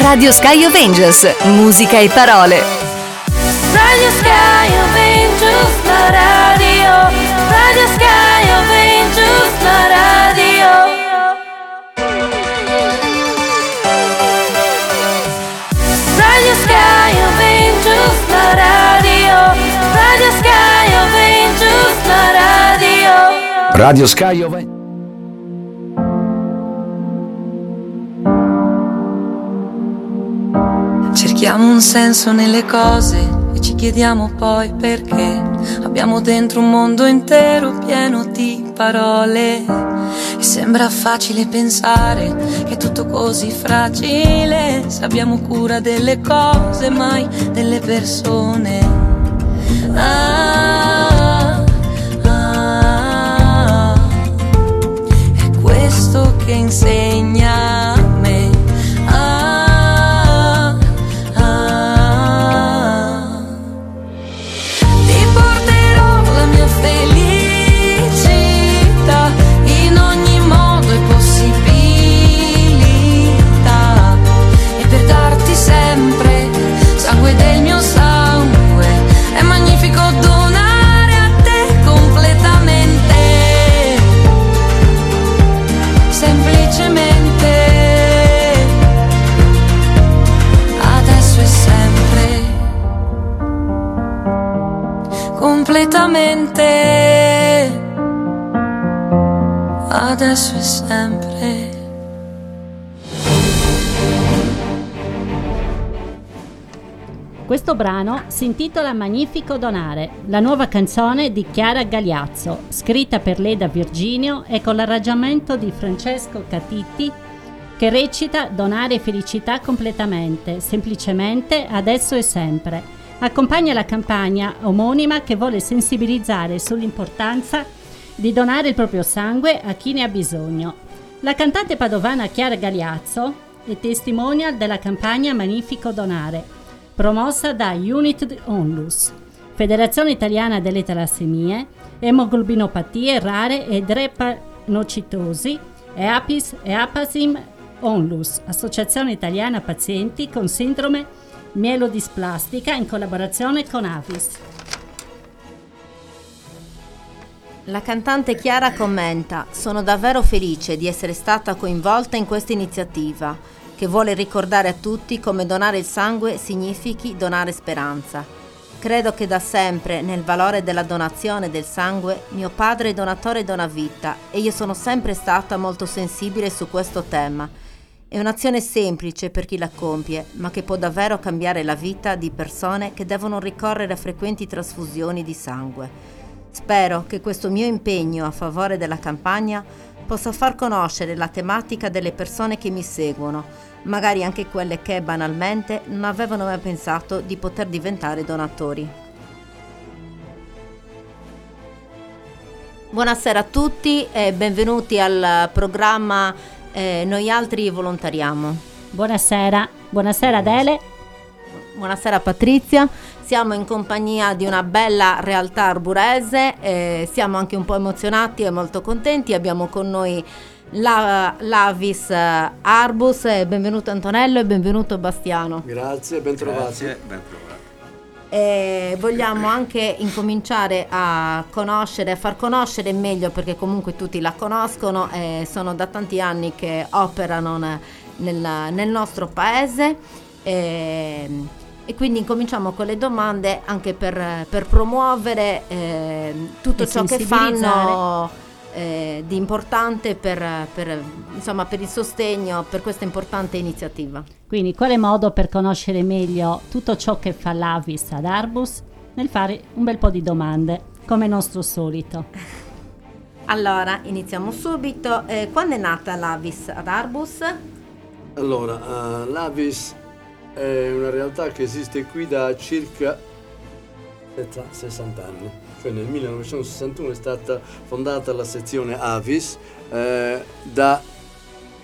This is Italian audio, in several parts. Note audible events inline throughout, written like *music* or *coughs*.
Radio Sky of Angels, musica e parole. Radio Sky of Angels, la radio. Radio Sky of Angels, la radio. Radio Sky of Angels, la radio. Radio Sky of Angels, la radio. Radio Sky of Cerchiamo un senso nelle cose e ci chiediamo poi perché. Abbiamo dentro un mondo intero pieno di parole. E sembra facile pensare che è tutto così fragile. Se abbiamo cura delle cose, mai delle persone. Ah, ah, è questo che insegna Questo brano si intitola Magnifico Donare, la nuova canzone di Chiara Gagliazzo, scritta per lei da Virginio e con l'arrangiamento di Francesco Catitti, che recita Donare felicità completamente, semplicemente, adesso e sempre. Accompagna la campagna omonima che vuole sensibilizzare sull'importanza di donare il proprio sangue a chi ne ha bisogno. La cantante padovana Chiara Gagliazzo è testimonial della campagna Magnifico Donare, promossa da Unit Onlus, Federazione Italiana delle Talassemie, Emoglobinopatie Rare e Drepanocitosi e Apis e Apasim Onlus, Associazione Italiana Pazienti con Sindrome Mielodisplastica in collaborazione con Avis. La cantante Chiara commenta: Sono davvero felice di essere stata coinvolta in questa iniziativa, che vuole ricordare a tutti come donare il sangue significhi donare speranza. Credo che da sempre nel valore della donazione del sangue mio padre è donatore dona vita e io sono sempre stata molto sensibile su questo tema. È un'azione semplice per chi la compie, ma che può davvero cambiare la vita di persone che devono ricorrere a frequenti trasfusioni di sangue. Spero che questo mio impegno a favore della campagna possa far conoscere la tematica delle persone che mi seguono, magari anche quelle che banalmente non avevano mai pensato di poter diventare donatori. Buonasera a tutti e benvenuti al programma eh, Noi altri volontariamo. Buonasera, buonasera Adele. Buonasera Patrizia, siamo in compagnia di una bella realtà arburese, eh, siamo anche un po' emozionati e molto contenti, abbiamo con noi la, l'Avis eh, Arbus, eh, benvenuto Antonello e benvenuto Bastiano. Grazie, ben trovati. Grazie. E vogliamo anche incominciare a conoscere, a far conoscere meglio perché comunque tutti la conoscono e sono da tanti anni che operano ne- nel, nel nostro paese e, e quindi incominciamo con le domande anche per, per promuovere eh, tutto E ciò che fanno eh, di importante per, per, insomma, per il sostegno per questa importante iniziativa. Quindi quale modo per conoscere meglio tutto ciò che fa l'Avis ad Arbus? Nel fare un bel po' di domande, come nostro solito. *laughs* Allora, iniziamo subito. Eh, quando è nata l'Avis ad Arbus? Allora, eh, l'Avis è una realtà che esiste qui da circa 60 anni. Cioè nel 1961 è stata fondata la sezione Avis eh, da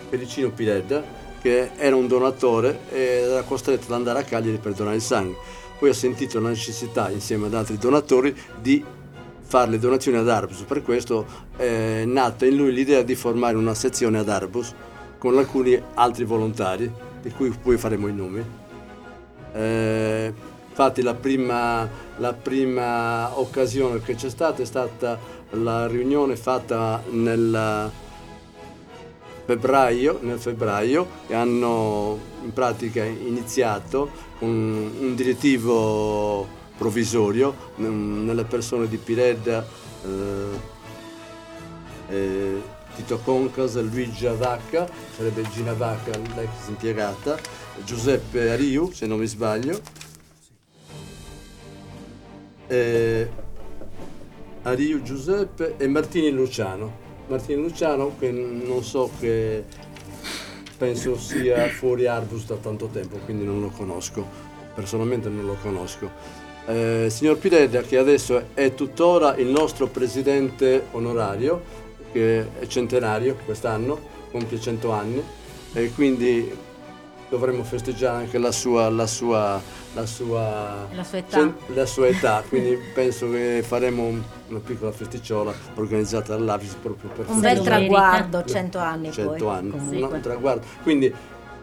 Felicino Piredda, che era un donatore e era costretto ad andare a Cagliari per donare il sangue. Poi ha sentito la necessità, insieme ad altri donatori, di fare le donazioni ad Arbus. Per questo è nata in lui l'idea di formare una sezione ad Arbus con alcuni altri volontari di cui poi faremo i nomi. Eh, infatti la prima, la prima occasione che c'è stata è stata la riunione fatta nel febbraio, nel febbraio e hanno in pratica iniziato con un direttivo provvisorio mm, nelle persone di Piredda, eh, eh, Tito Concas, Luigi Vacca, sarebbe Gina Vacca, l'ex impiegata, Giuseppe Ariu, se non mi sbaglio, eh, Ariu Giuseppe e Martini Luciano. Martini Luciano che non so che penso sia fuori Arbus da tanto tempo, quindi non lo conosco, personalmente non lo conosco. Eh, signor Piredda che adesso è tuttora il nostro presidente onorario, che è centenario quest'anno, compie 100 anni e quindi dovremmo festeggiare anche la sua, la sua, la sua, La sua età. cen- la sua età, quindi penso che faremo un- una piccola festicciola organizzata dall'Avis proprio per Un bel traguardo, 100 anni 100 poi. anni, Comunque. no? un traguardo. Quindi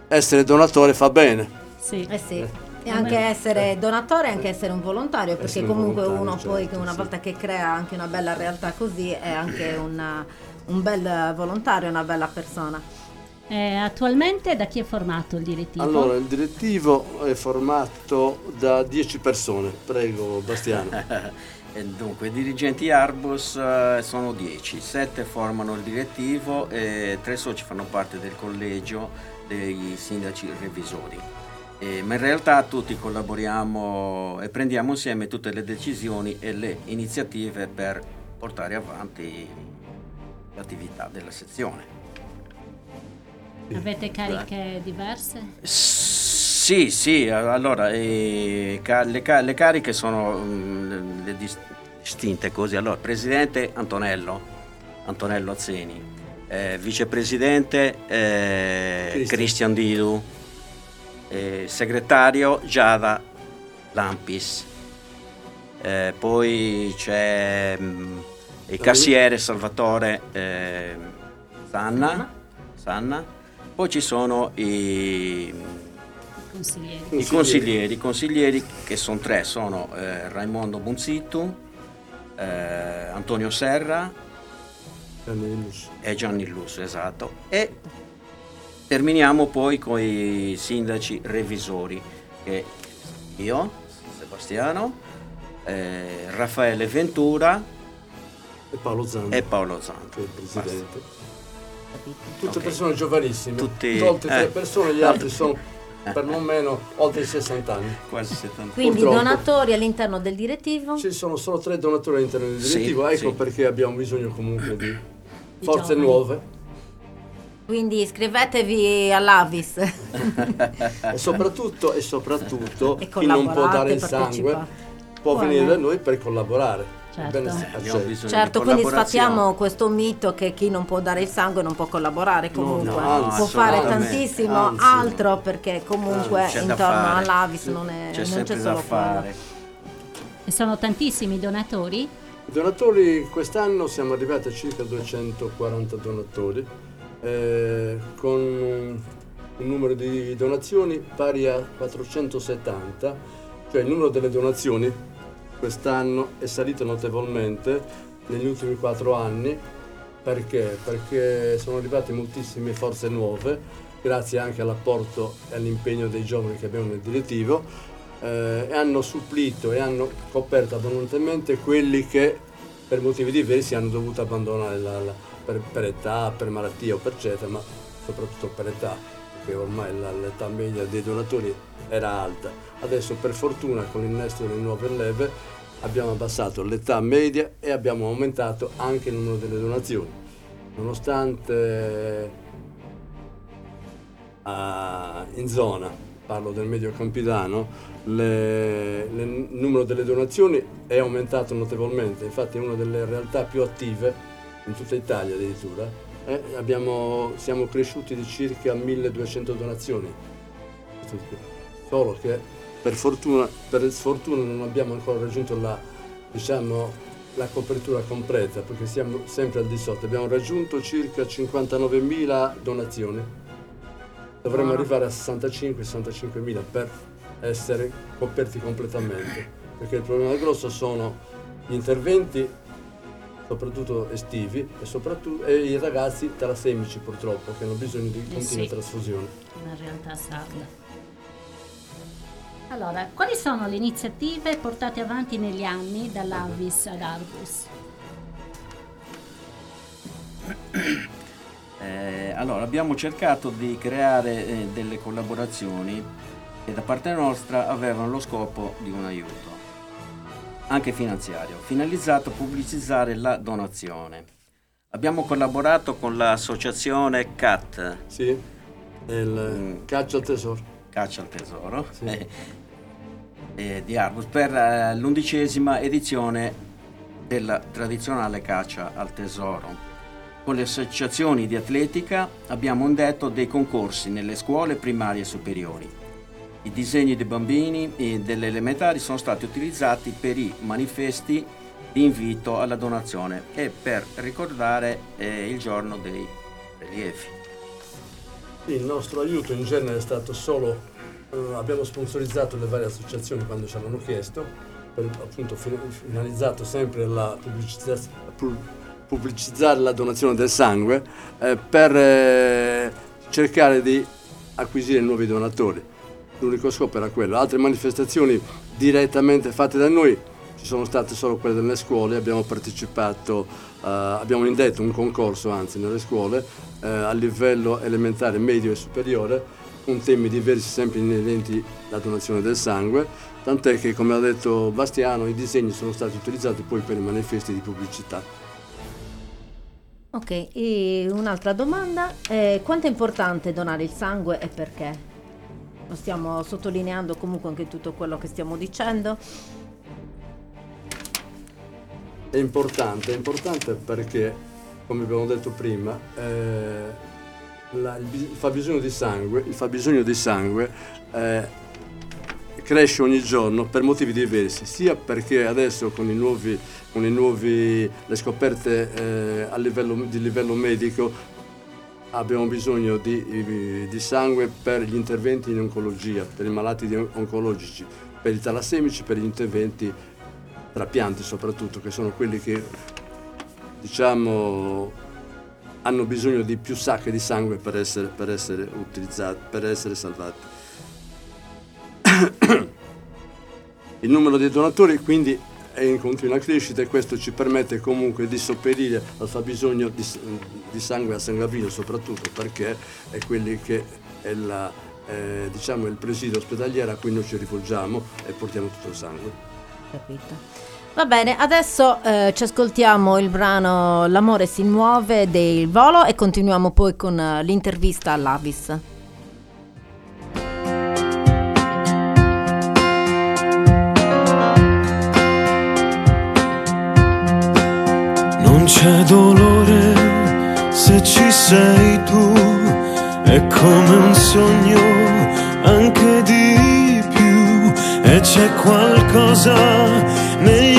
essere donatore fa bene. Sì. Eh sì. E anche essere donatore e anche essere un volontario, perché Essere un comunque volontario, uno poi certo, che una sì. volta che crea anche una bella realtà così è anche una- un bel volontario, una bella persona. Eh, attualmente da chi è formato il direttivo? Allora, il direttivo è formato da 10 persone. Prego, Bastiano. *laughs* E dunque, i dirigenti Arbus eh, sono 10, 7 formano il direttivo e 3 soci fanno parte del collegio dei sindaci revisori. Eh, ma in realtà tutti collaboriamo e prendiamo insieme tutte le decisioni e le iniziative per portare avanti l'attività della sezione. Avete cariche diverse? Sì, sì, allora eh, le, le cariche sono mm, le dis- distinte così. Allora, presidente Antonello, Antonello Azzeni, eh, vicepresidente eh, Cristian. Didu, eh, segretario Giada Lampis, Eh, poi c'è mm, il cassiere Salvatore eh, Sanna, Sanna, poi ci sono i Consiglieri. i consiglieri, consiglieri che sono tre, sono eh, Raimondo Bunzittu, eh, Antonio Serra Danilus. e Gianni Lusso, esatto. E terminiamo poi con i sindaci revisori, che io, Sebastiano, eh, Raffaele Ventura E Paolo Zanda, e Paolo che è il presidente. Tutte Ok. persone giovanissime. Tutti- Tolte tre eh. persone, gli altri sono per non meno oltre i 60 anni. Quasi 70. Quindi Purtroppo. donatori all'interno del direttivo. Ci sono solo tre donatori all'interno del Sì, direttivo, ecco sì. perché abbiamo bisogno comunque di forze giovani. nuove Quindi iscrivetevi all'Avis. *laughs* e soprattutto, e soprattutto E chi non può dare il sangue partecipate. può venire da noi per collaborare. Certo. Certo, di quindi sfattiamo questo mito che chi non può dare il sangue non può collaborare comunque. no, anzi, può fare tantissimo Anzi. altro perché comunque da intorno all'Avis non, è, C'è non c'è da solo quello. fare. E sono tantissimi i donatori? I donatori quest'anno siamo arrivati a circa 240 donatori, eh, con un numero di donazioni pari a 470, cioè il numero delle donazioni quest'anno è salito notevolmente negli ultimi quattro anni. Perché? Perché sono arrivate moltissime forze nuove, grazie anche all'apporto e all'impegno dei giovani che abbiamo nel direttivo, eh, e hanno supplito e hanno coperto abbondantemente quelli che per motivi diversi hanno dovuto abbandonare la, la- per, per età, per malattia o per eccetera, ma soprattutto per età, perché ormai l'età media dei donatori era alta. Adesso per fortuna con l'innesto delle nuove leve abbiamo abbassato l'età media e abbiamo aumentato anche il numero delle donazioni, nonostante a- in zona, parlo del medio campidano, il numero delle donazioni è aumentato notevolmente, infatti è una delle realtà più attive in tutta Italia addirittura. Eh, abbiamo- siamo cresciuti di circa 1200 donazioni, solo che per fortuna, per sfortuna non abbiamo ancora raggiunto la, diciamo, la copertura completa perché siamo sempre al di sotto, abbiamo raggiunto circa 59.000 donazioni. Dovremmo arrivare a 65-65 mila per essere coperti completamente. Perché il problema grosso sono gli interventi, soprattutto estivi, e, soprattutto, e i ragazzi talassemici purtroppo, che hanno bisogno di continue sì. trasfusioni. Una realtà sarda. Allora, quali sono le iniziative portate avanti negli anni dall'Avis ad Arbus? *coughs* Eh, allora, abbiamo cercato di creare eh, delle collaborazioni che da parte nostra avevano lo scopo di un aiuto, anche finanziario, finalizzato a pubblicizzare la donazione. Abbiamo collaborato con l'associazione CAT, Sì, il Mm. caccia al tesoro. Caccia al Tesoro, Sì. eh, eh, di Arbus, per eh, l'undicesima edizione della tradizionale caccia al tesoro. Con le associazioni di atletica abbiamo indetto dei concorsi nelle scuole primarie e superiori. I disegni dei bambini e delle elementari sono stati utilizzati per i manifesti di invito alla donazione e per ricordare eh, il giorno dei relievi. Sì, il nostro aiuto in genere è stato solo, eh, abbiamo sponsorizzato le varie associazioni quando ci hanno chiesto, per, appunto fi- finalizzato sempre alla pubblicità- pu- pubblicizzare la donazione del sangue eh, per eh, cercare di acquisire nuovi donatori. L'unico scopo era quello. Altre manifestazioni direttamente fatte da noi ci sono state solo quelle delle scuole, abbiamo partecipato, eh, abbiamo indetto un concorso anzi nelle scuole eh, a livello elementare, medio e superiore, con temi diversi sempre inerenti alla donazione del sangue, tant'è che come ha detto Bastiano i disegni sono stati utilizzati poi per i manifesti di pubblicità. Ok, e un'altra domanda, eh, quanto è importante donare il sangue e perché? Stiamo sottolineando comunque anche tutto quello che stiamo dicendo. È importante, è importante perché, come abbiamo detto prima, eh, la- il, bis- il fabbisogno di sangue, fabbisogno di sangue eh, cresce ogni giorno per motivi diversi, sia perché adesso con, nuovi, con nuovi, le scoperte eh, livello, di livello medico abbiamo bisogno di, di sangue per gli interventi in oncologia, per i malati oncologici, per i talassemici, per gli interventi trapianti soprattutto, che sono quelli che diciamo hanno bisogno di più sacche di sangue per essere, per essere utilizzati, per essere salvati. *coughs* Il numero dei donatori quindi è in continua crescita e questo ci permette comunque di sopperire al fabbisogno di, di sangue a San Gavino soprattutto perché è quelli che è la, eh, diciamo, il presidio ospedaliero a cui noi ci rivolgiamo e portiamo tutto il sangue. Capito. Va bene, adesso eh, ci ascoltiamo il brano L'amore si muove del volo e continuiamo poi con eh, l'intervista all'Avis. Non c'è dolore se ci sei tu, è come un sogno anche di più. E c'è qualcosa negli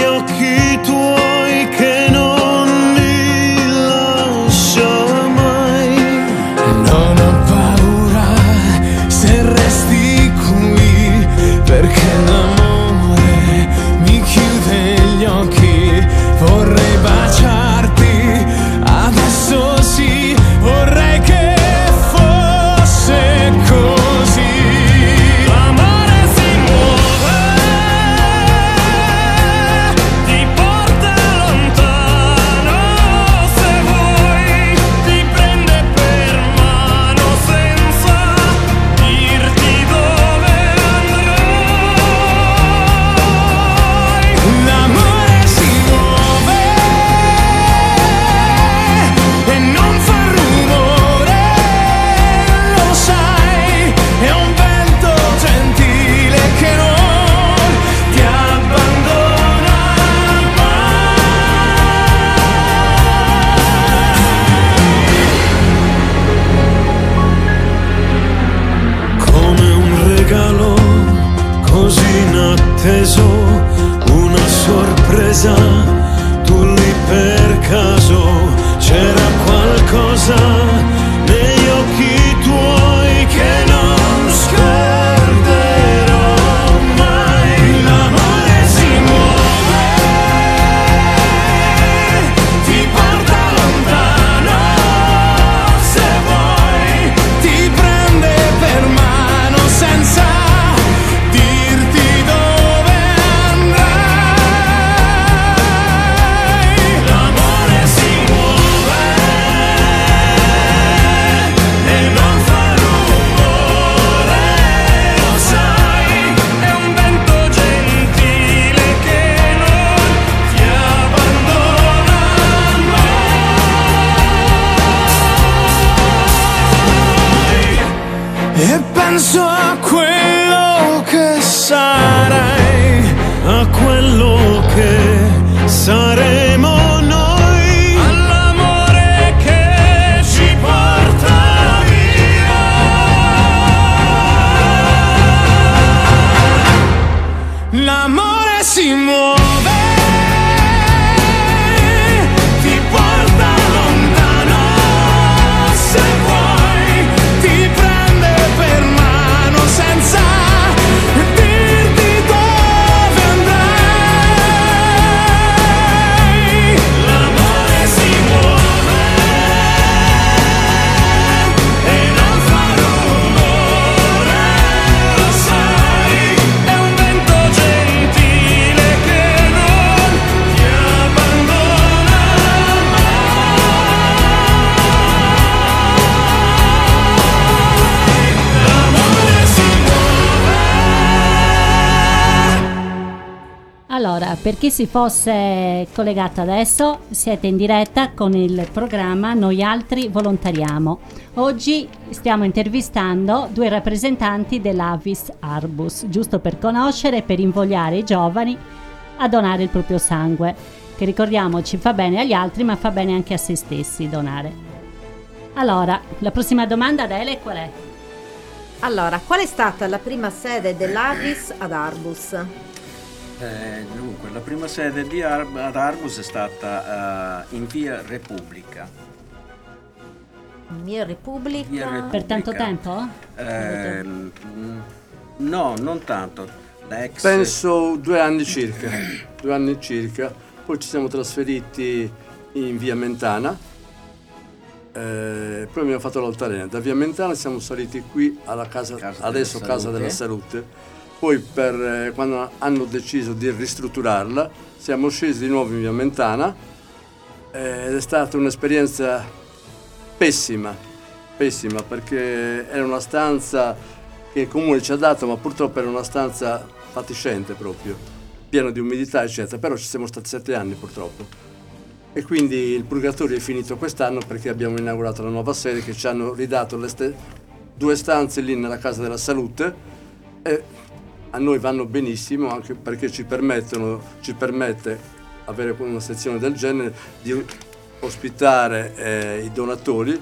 per chi si fosse collegato adesso, siete in diretta con il programma Noi Altri Volontariamo. Oggi stiamo intervistando due rappresentanti dell'Avis Arbus, giusto per conoscere e per invogliare i giovani a donare il proprio sangue, che ricordiamoci fa bene agli altri ma fa bene anche a se stessi donare. Allora, la prossima domanda ad Ele qual è? Allora, qual è stata la prima sede dell'Avis ad Arbus? Eh, dunque, la prima sede di Ar- ad Arbus è stata eh, in via Repubblica. Mia Repubblica. Via Repubblica. Per tanto tempo? Eh, no, non tanto. La ex Penso due anni circa, due anni circa. Poi ci siamo trasferiti in via Mentana, eh, poi abbiamo fatto l'altalena. Da via Mentana siamo saliti qui alla casa, Casa della adesso Casa Salute. della Salute. Poi per, eh, quando hanno deciso di ristrutturarla siamo scesi di nuovo in via Mentana eh, ed è stata un'esperienza pessima, pessima perché era una stanza che il comune ci ha dato, ma purtroppo era una stanza fatiscente proprio, piena di umidità, eccetera. Però ci siamo stati sette anni purtroppo. E quindi il purgatorio è finito quest'anno perché abbiamo inaugurato la nuova sede che ci hanno ridato le ste- due stanze lì nella Casa della Salute e a noi vanno benissimo anche perché ci ci permette avere una sezione del genere di ospitare eh, i donatori,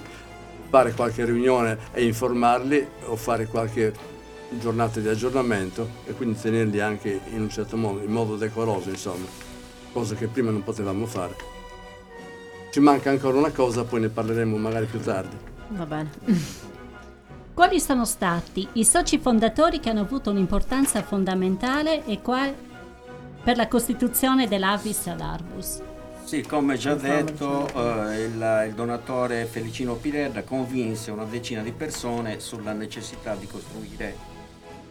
fare qualche riunione e informarli o fare qualche giornata di aggiornamento e quindi tenerli anche in un certo modo, in modo decoroso insomma, cosa che prima non potevamo fare. Ci manca ancora una cosa, poi ne parleremo magari più tardi. Va bene. Quali sono stati i soci fondatori che hanno avuto un'importanza fondamentale e qua- per la costituzione dell'Avis ad Arbus? Sì, come già detto, eh, il, il donatore Felicino Pirella convinse una decina di persone sulla necessità di costruire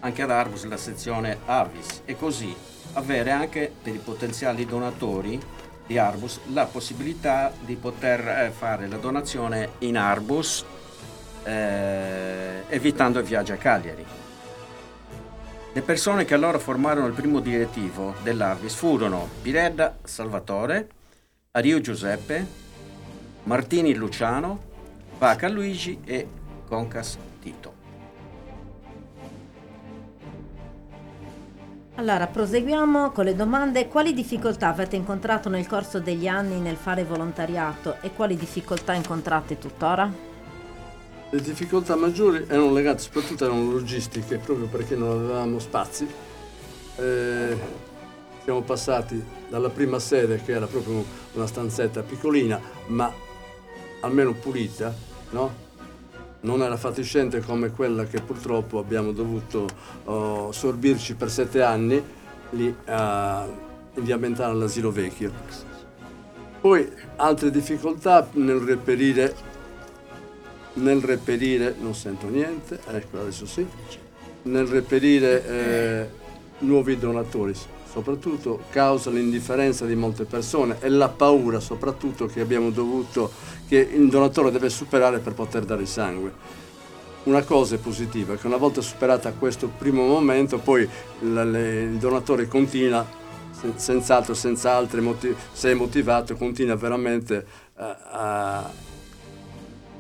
anche ad Arbus la sezione Avis e così avere anche per i potenziali donatori di Arbus la possibilità di poter eh, fare la donazione in Arbus eh, evitando i viaggi a Cagliari. Le persone che allora formarono il primo direttivo dell'Arvis furono Pirella Salvatore, Ario Giuseppe, Martini Luciano, Vaca Luigi e Concas Tito. Allora, proseguiamo con le domande. Quali difficoltà avete incontrato nel corso degli anni nel fare volontariato e quali difficoltà incontrate tuttora? Le difficoltà maggiori erano legate soprattutto alle logistiche, proprio perché non avevamo spazi. Eh, siamo passati dalla prima sede, che era proprio una stanzetta piccolina, ma almeno pulita, no? Non era fatiscente come quella che purtroppo abbiamo dovuto oh, sorbirci per sette anni lì a, in via Mentana all'asilo vecchio. Poi altre difficoltà nel reperire nel reperire, non sento niente, ecco adesso sì, nel reperire eh, nuovi donatori, soprattutto causa l'indifferenza di molte persone e la paura soprattutto che abbiamo dovuto, che il donatore deve superare per poter dare sangue. Una cosa è positiva, che una volta superata questo primo momento, poi la- le- il donatore continua, sen- senz'altro, senza altri motivi, se è motivato, continua veramente a- a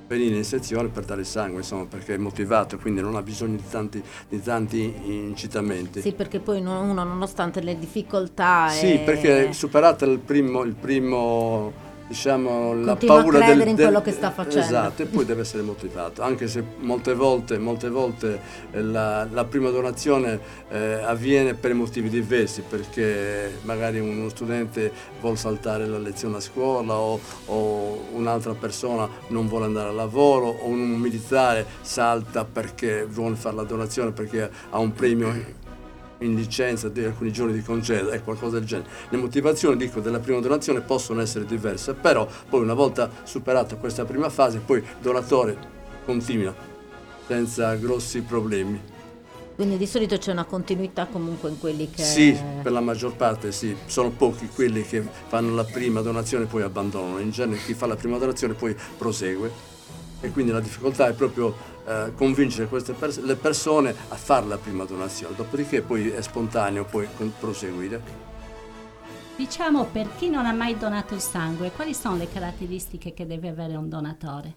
venire in sezione per dare sangue, insomma, perché è motivato, quindi non ha bisogno di tanti, di tanti incitamenti. Sì, perché poi uno, nonostante le difficoltà... Sì, e- perché superato il primo, il primo diciamo, la Continua a paura credere del, in del- quello che sta facendo. Esatto, e poi deve essere motivato, anche se molte volte, molte volte eh, la, la prima donazione eh, avviene per motivi diversi, perché magari uno studente vuole saltare la lezione a scuola o, o un'altra persona non vuole andare al lavoro o un militare salta perché vuole fare la donazione perché ha un premio in licenza di alcuni giorni di congedo e qualcosa del genere. Le motivazioni, dico, della prima donazione possono essere diverse, però poi una volta superata questa prima fase, poi il donatore continua senza grossi problemi. Quindi di solito c'è una continuità comunque in quelli che... Sì, per la maggior parte sì, sono pochi quelli che fanno la prima donazione e poi abbandonano, in genere chi fa la prima donazione poi prosegue e quindi la difficoltà è proprio eh, convincere queste pers- le persone a fare la prima donazione, dopodiché poi è spontaneo poi proseguire. Diciamo per chi non ha mai donato il sangue, quali sono le caratteristiche che deve avere un donatore?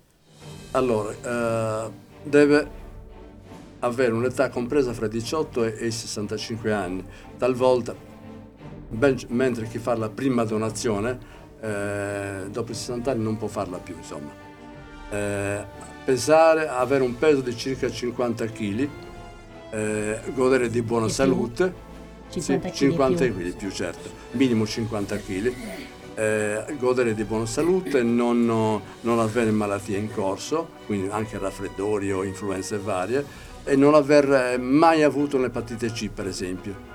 Allora, eh, deve avere un'età compresa fra i 18 e e i 65 anni, talvolta, ben- mentre chi fa la prima donazione, eh, dopo i 60 anni non può farla più, insomma. Eh, pesare, avere un peso di circa 50 kg, godere di buona più? salute, 50 sì, 50 kg kg più certo, minimo 50 kg, godere di buona salute, non, non avere malattie in corso, quindi anche raffreddori o influenze varie, e non aver eh, mai avuto un'epatite C per esempio.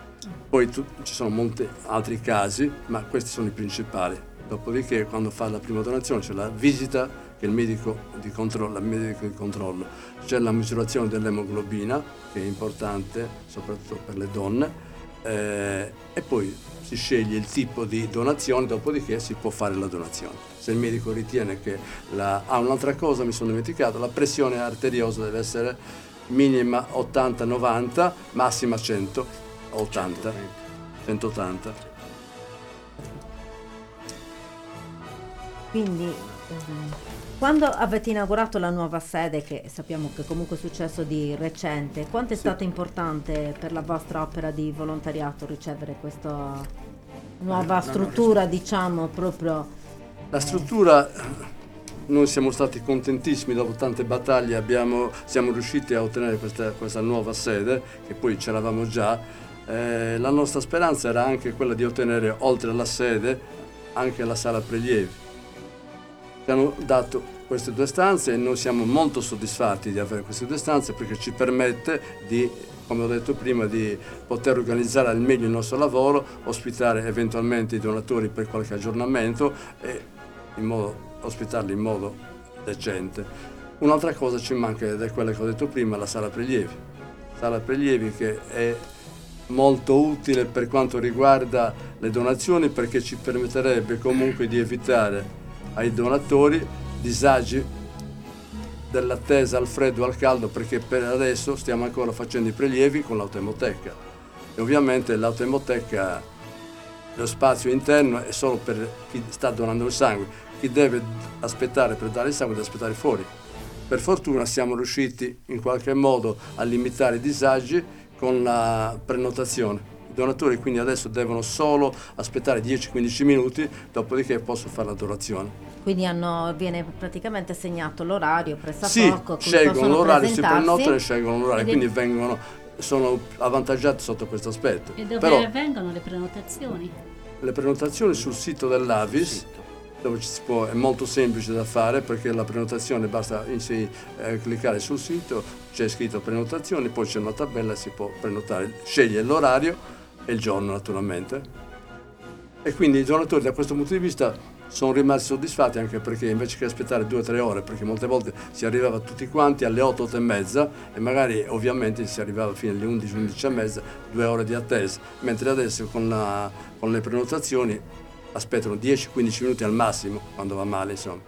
Poi tu- ci sono molti altri casi, ma questi sono i principali. Dopodiché quando fa la prima donazione c'è la visita che il medico di controllo, il medico di controllo, c'è la misurazione dell'emoglobina che è importante soprattutto per le donne eh, e poi si sceglie il tipo di donazione, dopodiché si può fare la donazione. Se il medico ritiene che la... Ah, un'altra cosa mi sono dimenticato, la pressione arteriosa deve essere minima 80-90, massima 100, 80, 180. Quindi, ehm, quando avete inaugurato la nuova sede, che sappiamo che comunque è successo di recente, quanto è stato importante per la vostra opera di volontariato ricevere questa nuova Eh, struttura, diciamo, proprio... La struttura, noi siamo stati contentissimi dopo tante battaglie, abbiamo- siamo riusciti a ottenere questa, questa nuova sede, che poi c'eravamo già. Eh, la nostra speranza era anche quella di ottenere, oltre alla sede, anche la sala prelievi. Ci hanno dato queste due stanze e noi siamo molto soddisfatti di avere queste due stanze perché ci permette di, come ho detto prima, di poter organizzare al meglio il nostro lavoro, ospitare eventualmente i donatori per qualche aggiornamento e in modo, ospitarli in modo decente. Un'altra cosa ci manca ed è quella che ho detto prima, la sala prelievi. Sala prelievi che è molto utile per quanto riguarda le donazioni perché ci permetterebbe comunque di evitare ai donatori disagi dell'attesa al freddo e al caldo perché per adesso stiamo ancora facendo i prelievi con l'autoemoteca. E ovviamente l'autoemoteca lo spazio interno è solo per chi sta donando il sangue. Chi deve aspettare per dare il sangue deve aspettare fuori. Per fortuna siamo riusciti in qualche modo a limitare i disagi con la prenotazione donatori quindi adesso devono solo aspettare 10-15 minuti dopodiché posso fare la donazione Quindi hanno- viene praticamente assegnato l'orario presso sì, scelgono l'orario, si prenotano e scelgono l'orario, Ed è- quindi vengono, sono avvantaggiati sotto questo aspetto. E dove Però avvengono le prenotazioni? le prenotazioni sul sito dell'Avis, dove ci si può, è molto semplice da fare perché la prenotazione basta in sé, eh, cliccare sul sito, c'è scritto prenotazioni, poi c'è una tabella e si può prenotare, sceglie l'orario e il giorno naturalmente. E quindi i donatori da questo punto di vista sono rimasti soddisfatti anche perché invece che aspettare due o tre ore, perché molte volte si arrivava tutti quanti alle 8, 8 e mezza e magari ovviamente si arrivava fino alle 11, 11 e mezza, due ore di attesa, mentre adesso con, la- con le prenotazioni aspettano 10-15 minuti al massimo quando va male insomma.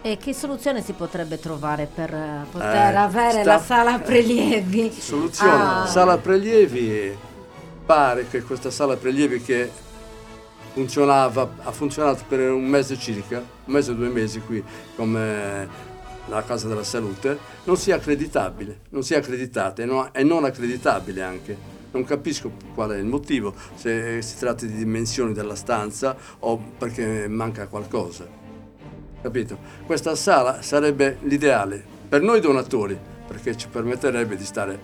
E che soluzione si potrebbe trovare per eh, poter Eh, avere sta- la sala prelievi? Soluzione, Ah. sala prelievi, pare che questa sala prelievi che funzionava, ha funzionato per un mese circa, un mese o due mesi qui come la Casa della Salute, non sia accreditabile, non sia accreditata e non, accreditabile anche. Non capisco qual è il motivo, se si tratta di dimensioni della stanza o perché manca qualcosa. Capito? Questa sala sarebbe l'ideale per noi donatori, perché ci permetterebbe di stare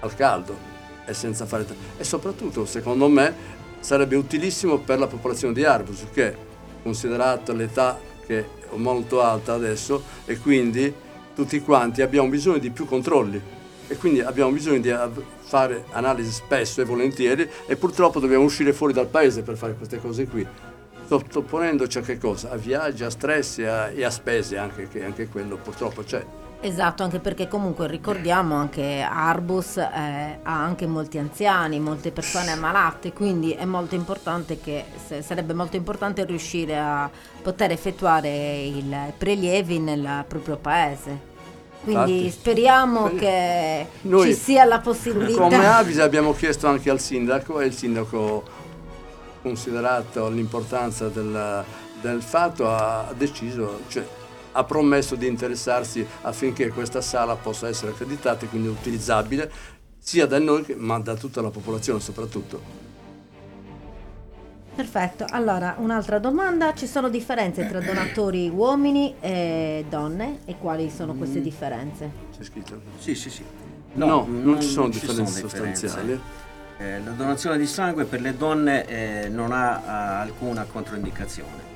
al caldo e senza fare... E soprattutto, secondo me, sarebbe utilissimo per la popolazione di Arbus, che, considerato l'età che è molto alta adesso, e quindi tutti quanti abbiamo bisogno di più controlli e quindi abbiamo bisogno di fare analisi spesso e volentieri e purtroppo dobbiamo uscire fuori dal paese per fare queste cose qui sottoponendoci a che cosa? A viaggi, a stress e a, e a spese anche, che anche quello purtroppo c'è. Esatto, anche perché comunque ricordiamo anche Arbus eh, ha anche molti anziani, molte persone ammalate, quindi è molto importante che sarebbe molto importante riuscire a poter effettuare i prelievi nel proprio paese. Quindi Infatti. speriamo Speri- che Noi, ci sia la possibilità. Come Avisi abbiamo chiesto anche al sindaco e il sindaco, considerato l'importanza del, del fatto, ha deciso, cioè ha promesso di interessarsi affinché questa sala possa essere accreditata e quindi utilizzabile sia da noi che- ma da tutta la popolazione soprattutto. Perfetto, allora un'altra domanda, ci sono differenze tra donatori uomini e donne e quali sono queste Mm. differenze? C'è scritto? Sì, sì, sì. No, non ci sono ci differenze differenze. sostanziali. Eh, la donazione di sangue per le donne eh, non ha eh, alcuna controindicazione.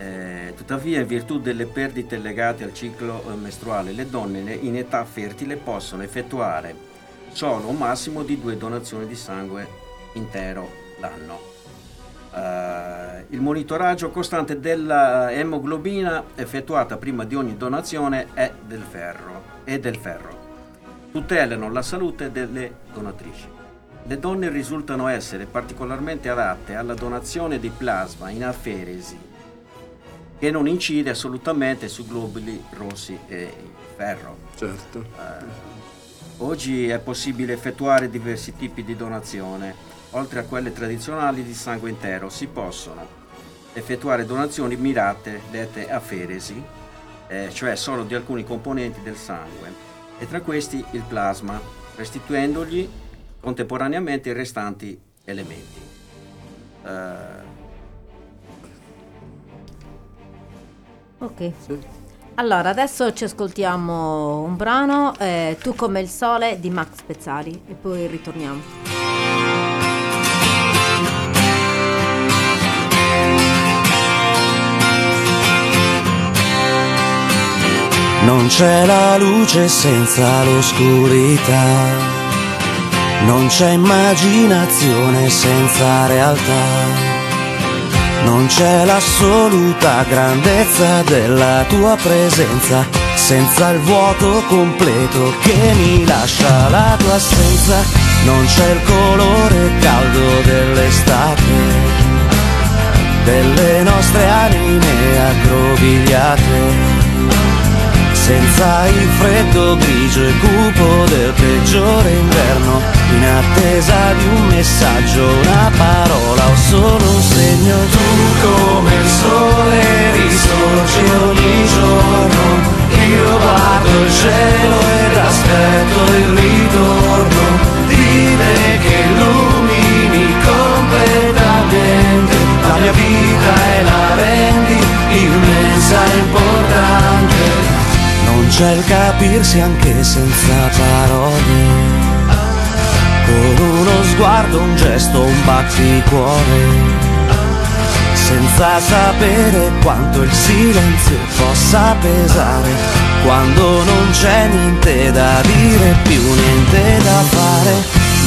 Eh, tuttavia, in virtù delle perdite legate al ciclo eh, mestruale, le donne ne- in età fertile possono effettuare solo un massimo di due donazioni di sangue intero l'anno. Eh, il monitoraggio costante della emoglobina effettuata prima di ogni donazione è del ferro e del ferro. Tutelano la salute delle donatrici. Le donne risultano essere particolarmente adatte alla donazione di plasma in aferesi, che non incide assolutamente su globuli rossi e ferro. Certo. Oggi è possibile effettuare diversi tipi di donazione. Oltre a quelle tradizionali di sangue intero, si possono effettuare donazioni mirate, dette aferesi, eh, cioè solo di alcuni componenti del sangue, e tra questi il plasma, restituendogli contemporaneamente i restanti elementi. Eh, Ok. Allora, adesso ci ascoltiamo un brano, eh, Tu come il sole di Max Pezzali e poi ritorniamo. Non c'è la luce senza l'oscurità, non c'è immaginazione senza realtà, non c'è l'assoluta grandezza della tua presenza, senza il vuoto completo che mi lascia la tua assenza, non c'è il colore caldo dell'estate, delle nostre anime aggrovigliate senza il freddo grigio e cupo del peggiore inverno, in attesa di un messaggio, una parola o solo un segno. Tu come il sole risorgi ogni giorno, io guardo il cielo ed aspetto il ritorno di te che illumini completamente la mia vita e la rendi immensa e importante. Non c'è il capirsi anche senza parole, con uno sguardo, un gesto, un batticuore, senza sapere quanto il silenzio possa pesare, quando non c'è niente da dire, più niente da fare,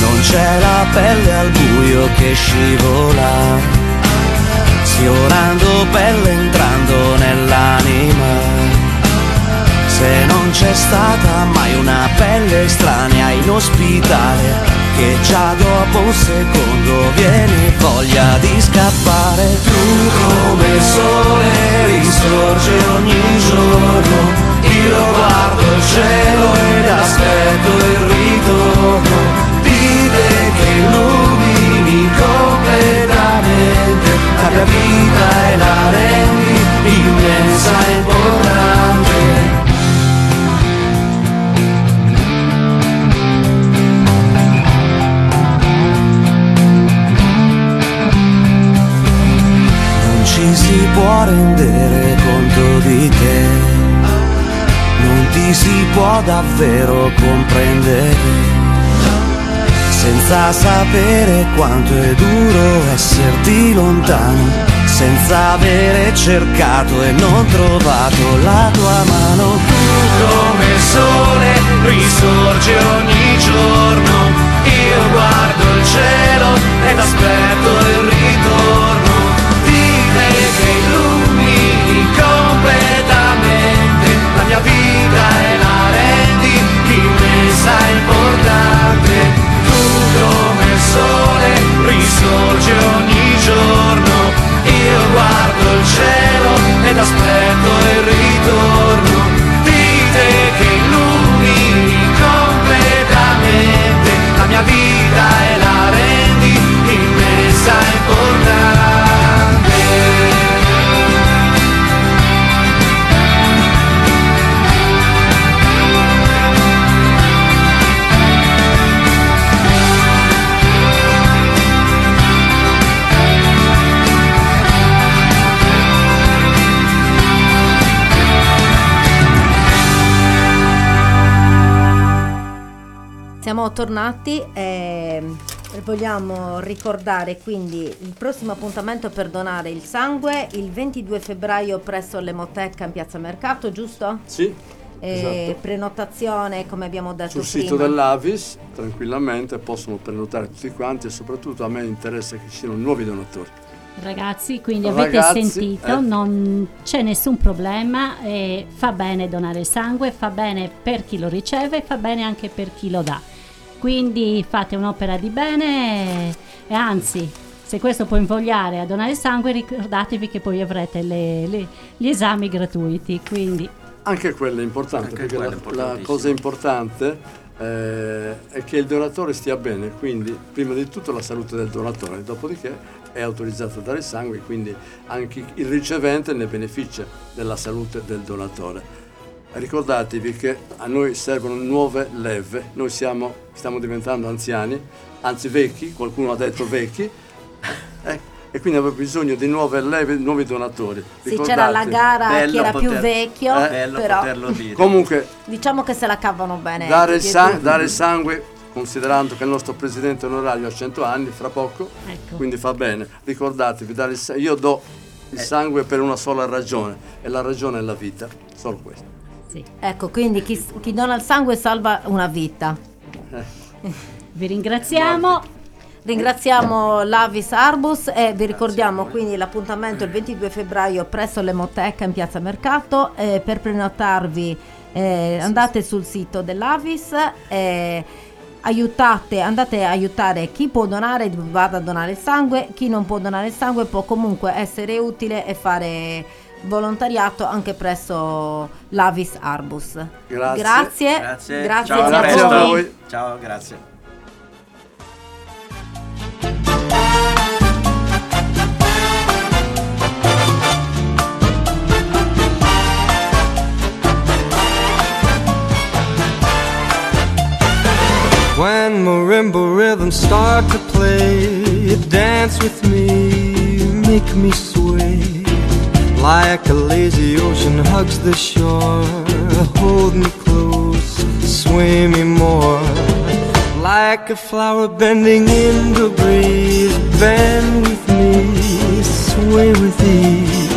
non c'è la pelle al buio che scivola, sfiorando pelle entrando nell'anima. C'è stata mai una pelle estranea in ospitale Che già dopo un secondo viene voglia di scappare. Tu come il sole risorge ogni giorno Io guardo il cielo ed aspetto il ritorno. Di che illumini completamente La mia vita e la rendi può rendere conto di te, non ti si può davvero comprendere. Senza sapere quanto è duro esserti lontano, senza avere cercato e non trovato la tua mano. Tu come il sole risorge ogni giorno, io guardo il cielo ed aspetto il ritorno ogni giorno, io guardo il cielo ed aspetto il Siamo tornati e vogliamo ricordare quindi il prossimo appuntamento per donare il sangue il 22 febbraio presso l'Emoteca in Piazza Mercato, giusto? Sì, E esatto. prenotazione come abbiamo detto Sul prima. sito dell'Avis tranquillamente possono prenotare tutti quanti e soprattutto a me interessa che ci siano nuovi donatori. Ragazzi, quindi avete Ragazzi, sentito, eh. non c'è nessun problema, e fa bene donare sangue, fa bene per chi lo riceve, fa bene anche per chi lo dà. Quindi fate un'opera di bene e, anzi, se questo può invogliare a donare sangue, ricordatevi che poi avrete le- le- gli esami gratuiti. Quindi Anche quello è importante, Anche perché la, la cosa importante eh, è che il donatore stia bene, quindi prima di tutto la salute del donatore, dopodiché è autorizzato a dare sangue, quindi anche il ricevente ne beneficia della salute del donatore. Ricordatevi che a noi servono nuove leve, noi siamo, stiamo diventando anziani, anzi vecchi, qualcuno ha detto vecchi, *laughs* eh, e quindi avevo bisogno di nuove leve, nuovi donatori. Sì, c'era la gara chi era più poter- vecchio, eh, bello però poterlo *laughs* dire. Comunque, diciamo che se la cavano bene. dare, san- dare sangue, considerando che il nostro presidente onorario ha 100 anni, fra poco, Ecco. quindi fa bene. Ricordatevi, dare io do il sangue per una sola ragione, e la ragione è la vita, solo questo. Sì. Ecco, quindi chi, chi dona il sangue salva una vita. vi ringraziamo. Ringraziamo l'Avis Arbus e vi ricordiamo quindi l'appuntamento il 22 febbraio presso l'Emoteca in Piazza Mercato. Eh, per prenotarvi eh, andate sul sito dell'Avis e aiutate, andate a aiutare chi può donare, vada a donare il sangue, chi non può donare il sangue può comunque essere utile e fare volontariato anche presso l'Avis Arbus. Grazie. Grazie, Grazie. grazie Ciao, a Grazie a voi. voi. Ciao, grazie. When marimba rhythms start to play, dance with me, make me sway. Like a lazy ocean hugs the shore, hold me close, sway me more. Like a flower bending in the breeze, bend with me, sway with ease.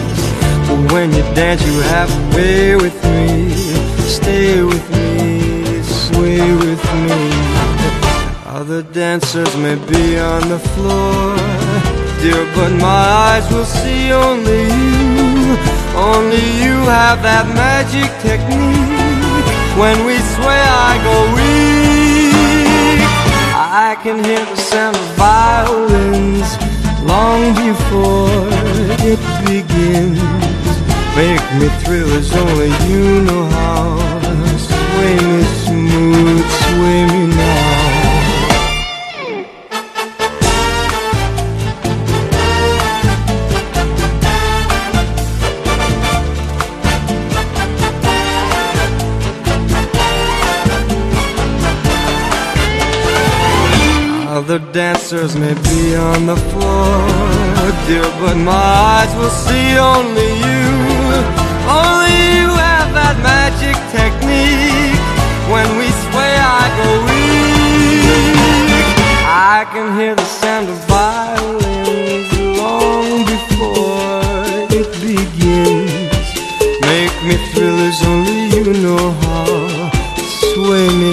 When you dance, you have to play with me, stay with me, sway with me. Other dancers may be on the floor, dear, but my eyes will see only you. Only you have that magic technique. When we sway, I go weak. I can hear the sound of violins long before it begins. Make me thrill as only you know how. Sway me smooth, sway me answers may be on the floor, dear, but my eyes will see only you. Only you have that magic technique. When we sway, I go weak. I can hear the sound of violins long before it begins. Make me thrill as only you know how. Sway me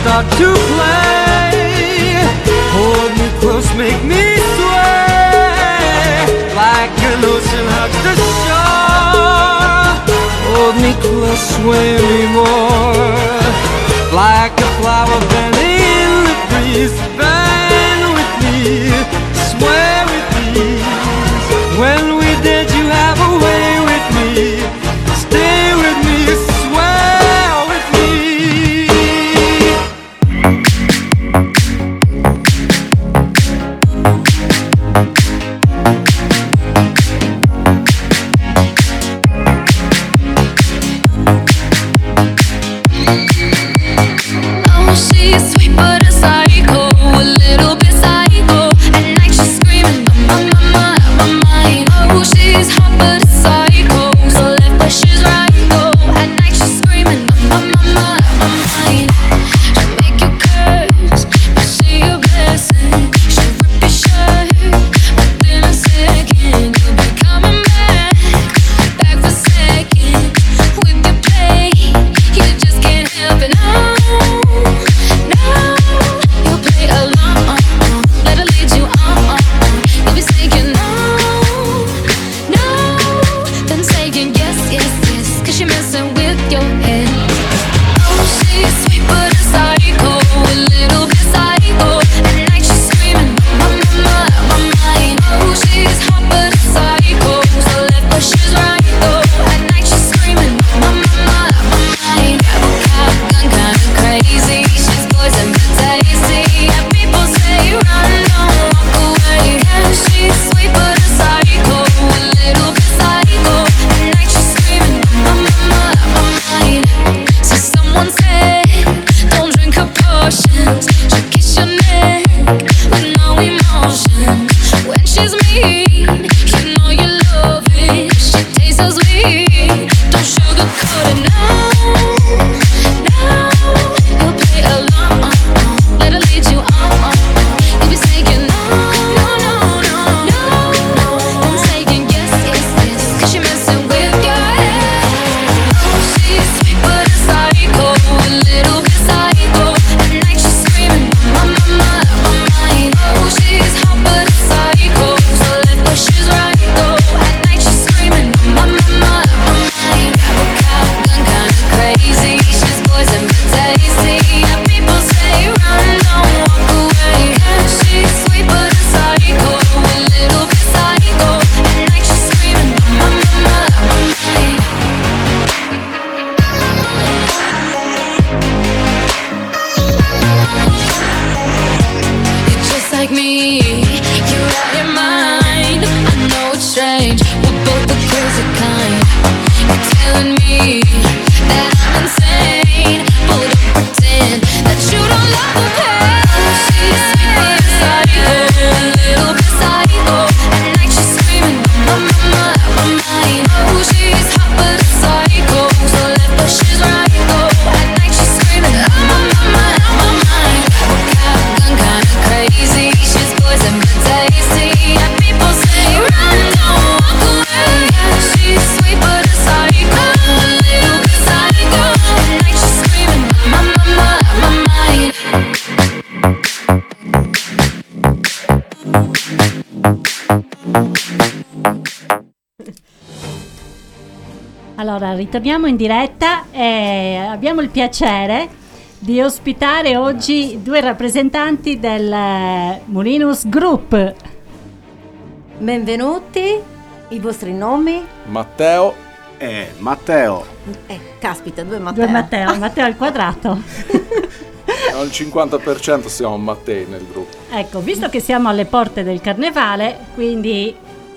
start to play. Hold me close, make me sway. Like an ocean hugs the shore. Hold me close, sway me more. Like a flower bending in the breeze. Ritorniamo in diretta e abbiamo il piacere di ospitare oggi due rappresentanti del eh, Mulinus Group. Benvenuti, i vostri nomi? Matteo e Matteo. Eh, caspita, due Matteo. Due Matteo, Matteo al quadrato. *laughs* Al 50% siamo Mattei nel gruppo. Ecco, visto che siamo alle porte del carnevale, quindi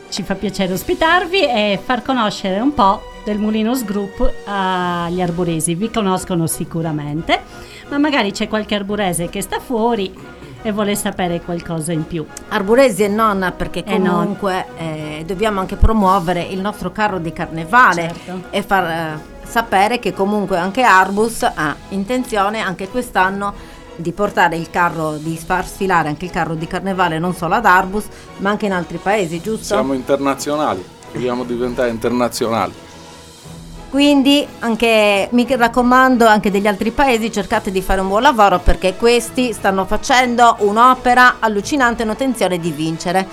ci fa piacere ospitarvi e far conoscere un po' del Mulinos Group agli arboresi. Vi conoscono sicuramente, ma magari c'è qualche arborese che sta fuori e vuole sapere qualcosa in più. Arboresi e non, perché E non. comunque eh, dobbiamo anche promuovere il nostro carro di carnevale Certo. e far eh, sapere che comunque anche Arbus ha intenzione anche quest'anno di portare il carro, di far sfilare anche il carro di carnevale non solo ad Arbus ma anche in altri paesi, giusto? Siamo internazionali, vogliamo diventare internazionali. Quindi anche mi raccomando anche degli altri paesi cercate di fare un buon lavoro perché questi stanno facendo un'opera allucinante hanno intenzione di vincere.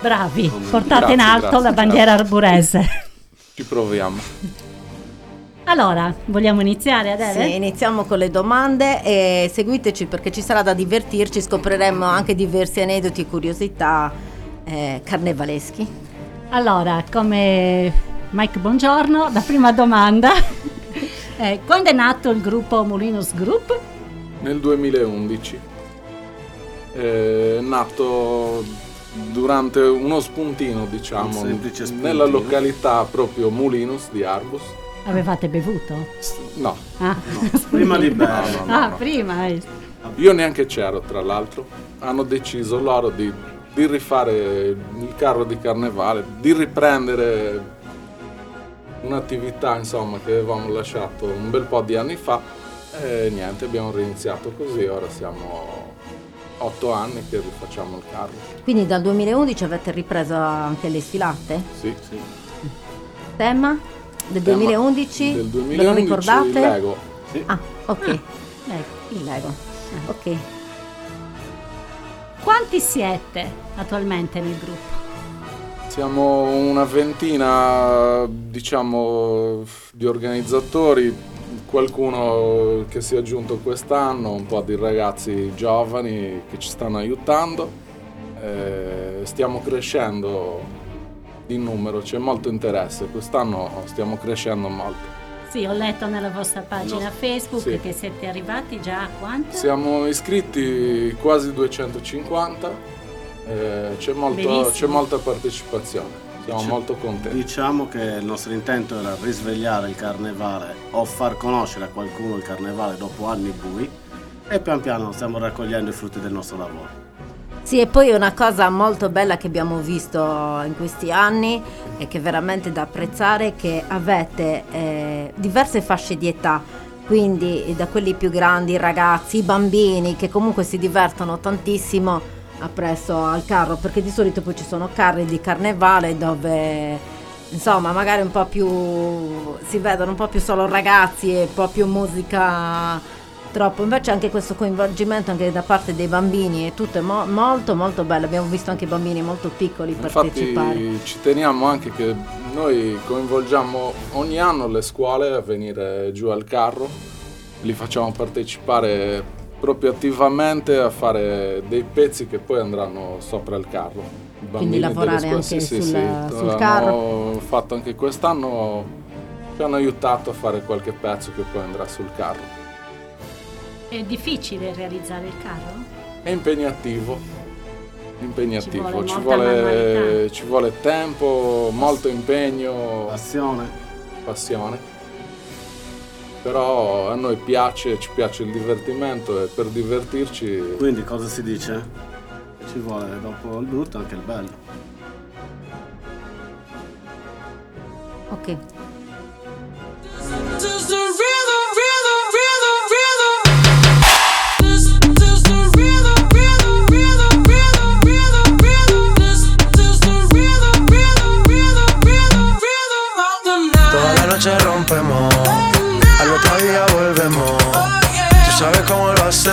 Bravi, portate in Grazie, alto grazie, la bandiera arborese. *laughs* Ci proviamo. Allora, vogliamo iniziare adesso? Sì, iniziamo con le domande e seguiteci perché ci sarà da divertirci, scopriremo anche diversi aneddoti e curiosità eh, carnevaleschi. Allora, come Mike Buongiorno, la prima domanda. *laughs* Eh, quando è nato il gruppo Mulinos Group? Nel 2011 è nato durante uno spuntino, diciamo, Un spuntino. nella località proprio Mulinus di Arbus. Avevate bevuto? No, Ah, Prima di no, bere. no, no, ah no. prima. *laughs* eh. Io neanche c'ero, tra l'altro. Hanno deciso loro di, di rifare il carro di carnevale, di riprendere un'attività insomma che avevamo lasciato un bel po' di anni fa e niente, abbiamo riniziato così, ora siamo otto anni che rifacciamo il carro. Quindi dal 2011 avete ripreso anche le sfilate? Sì, Tema del Tema 2011? del Ve 2011 lo ricordate? il Lego. Ah, ok, il Lego. Ok. Quanti siete attualmente nel gruppo? Siamo una ventina, diciamo, di organizzatori, qualcuno che si è aggiunto quest'anno, un po' di ragazzi giovani che ci stanno aiutando. Eh, stiamo crescendo di numero, c'è molto interesse, quest'anno stiamo crescendo molto. Sì, ho letto nella vostra pagina Facebook Sì. che siete arrivati già a quanto? Siamo iscritti quasi 250, eh, c'è, molto- c'è molta partecipazione, siamo Dice- molto contenti. Diciamo che il nostro intento era risvegliare il carnevale o far conoscere a qualcuno il carnevale dopo anni bui e pian piano stiamo raccogliendo i frutti del nostro lavoro. Sì, e poi una cosa molto bella che abbiamo visto in questi anni e che è veramente da apprezzare è che avete eh, diverse fasce di età, quindi da quelli più grandi, i ragazzi, i bambini che comunque si divertono tantissimo appresso al carro, perché di solito poi ci sono carri di carnevale dove insomma magari un po' più si vedono un po' più solo ragazzi e un po' più musica troppo. Invece anche questo coinvolgimento anche da parte dei bambini è tutto mo- molto molto bello. Abbiamo visto anche bambini molto piccoli partecipare. Infatti ci teniamo anche che noi coinvolgiamo ogni anno le scuole a venire giù al carro, li facciamo partecipare proprio attivamente a fare dei pezzi che poi andranno sopra il carro. I bambini delle lavorare anche sì, sul- sì, sul carro. fatto anche quest'anno, ci hanno aiutato a fare qualche pezzo che poi andrà sul carro. È difficile realizzare il carro? È impegnativo, impegnativo, Ci ci vuole molta vuole, ci vuole tempo, molto impegno, Passione. passione. Però a noi piace, ci piace il divertimento e per divertirci Quindi cosa si dice? Ci vuole dopo il brutto anche il bello. ok Does the rhythm,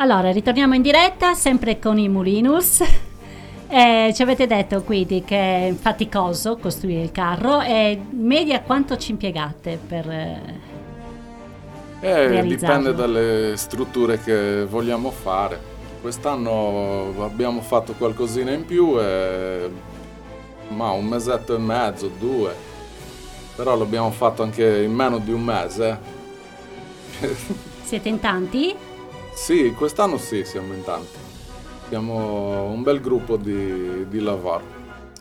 Allora, ritorniamo in diretta, sempre con i Mulinus. *laughs* Eh, ci avete detto quindi che è faticoso costruire il carro e media quanto ci impiegate per... eh, Eh, dipende dalle strutture che vogliamo fare. Quest'anno abbiamo fatto qualcosina in più e ma un mesetto e mezzo, due. Però l'abbiamo fatto anche in meno di un mese. Siete in tanti? Sì, quest'anno sì, siamo in tanti. Siamo un bel gruppo di, di lavoro.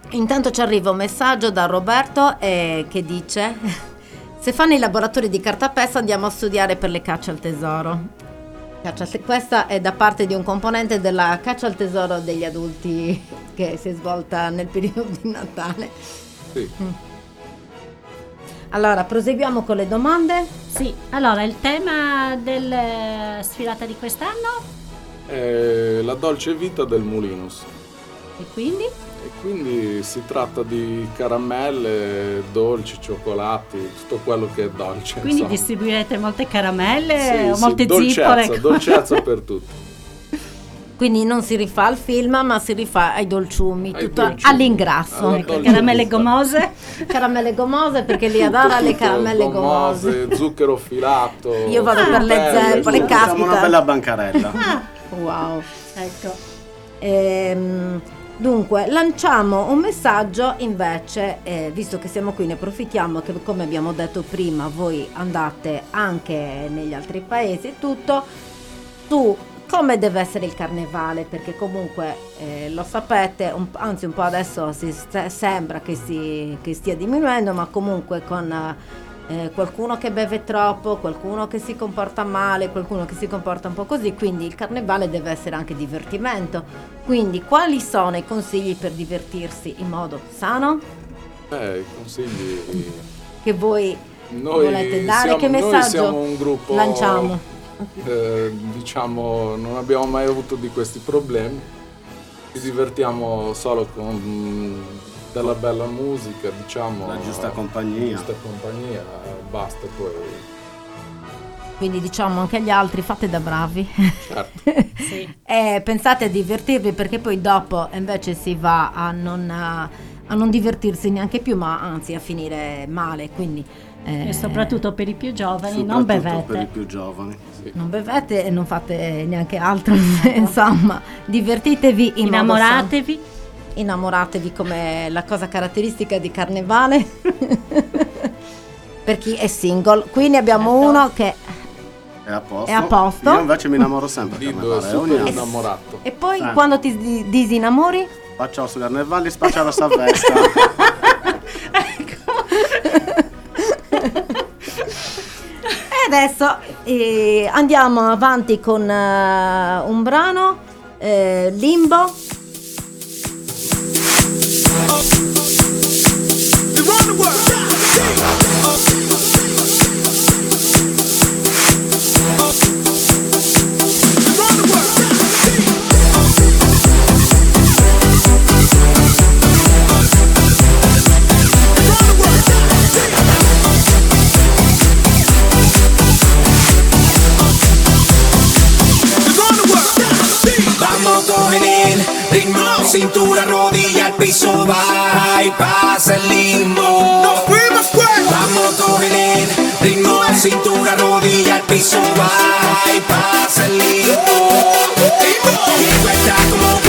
Intanto ci arriva un messaggio da Roberto eh, che dice: *laughs* Se fanno i laboratori di cartapesta andiamo a studiare per le cacce al tesoro. Caccia questa è da parte di un componente della caccia al tesoro degli adulti che si è svolta nel periodo di Natale. Sì. Allora, proseguiamo con le domande. Sì, allora il tema della sfilata di quest'anno È la dolce vita del Mulinus. e quindi? E quindi si tratta di caramelle, dolci, cioccolati, tutto quello che è dolce. Quindi insomma. distribuirete molte caramelle Sì, o sì, molte dolcezza, zippore? dolcezza *laughs* per tutti. Quindi non si rifà al film, ma si rifà ai dolciumi, Ai tutto dolciumi, all'ingrasso. Ecco, caramelle gomose? *laughs* Caramelle gomose perché li adora le caramelle gomose. zucchero filato. Io vado per le zeppole, caspita. Siamo una bella bancarella. Wow. Ecco. Ehm, dunque, lanciamo un messaggio invece, eh, visto che siamo qui, ne approfittiamo che come abbiamo detto prima, voi andate anche negli altri paesi e tutto, su come deve essere il carnevale, perché comunque eh, lo sapete, un- anzi un po' adesso si sembra che, si- che stia diminuendo, ma comunque con eh, qualcuno che beve troppo, qualcuno che si comporta male, qualcuno che si comporta un po' così, quindi il carnevale deve essere anche divertimento. Quindi quali sono i consigli per divertirsi in modo sano Eh, i consigli... che voi Noi volete dare? siamo, che noi messaggio siamo un gruppo... lanciamo? Eh, diciamo, non abbiamo mai avuto di questi problemi. Ci divertiamo solo con mm, della bella musica, diciamo. La giusta compagnia. La giusta compagnia, basta poi. Quindi diciamo anche agli altri fate da bravi. Certo. *laughs* e pensate a divertirvi perché poi dopo invece si va a non, a non divertirsi neanche più, ma anzi a finire male. Quindi E soprattutto per i più giovani, non Soprattutto bevete. per i più giovani. non bevete e non fate neanche altro. *laughs* Insomma, divertitevi in modo Innamoratevi. sano. Innamoratevi come la cosa caratteristica di carnevale. *laughs* per chi è single. Qui ne abbiamo uno che È a posto. È a posto. Io invece mi innamoro sempre. è carnevale, ogni anno. innamorato. E poi Sì. quando ti di- disinnamori? Faccio su carnevali, spaccia la *laughs* salvezza. E adesso eh, andiamo avanti con eh, un brano, eh, Limbo. Vamos cogen el ritmo, cintura, rodilla, al piso, baja y pasa el limbo. Nos fuimos Vamos cogen el ritmo, cintura, rodilla, al piso, baja y pasa el limbo. Está como,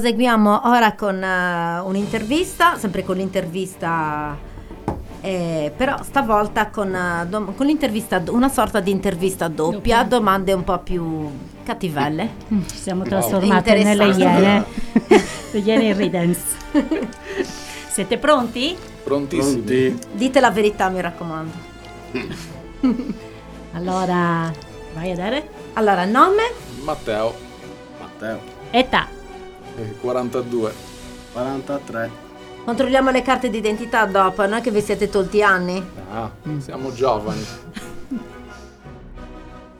proseguiamo ora con eh, un'intervista, sempre con l'intervista, eh, però stavolta con, eh, dom- con l'intervista, una sorta di intervista doppia, domande un po' più cattivelle. Mm, Ci siamo trasformate nelle Interessanti. iene. *laughs* Le iene ridens. Siete pronti? Prontissimi. Dite la verità, mi raccomando. *laughs* Allora, vai Adere. Allora, nome? Matteo, Matteo. Età. Eh, 42. 43. Controlliamo le carte d'identità dopo, non è che vi siete tolti anni? Ah, siamo giovani. *laughs*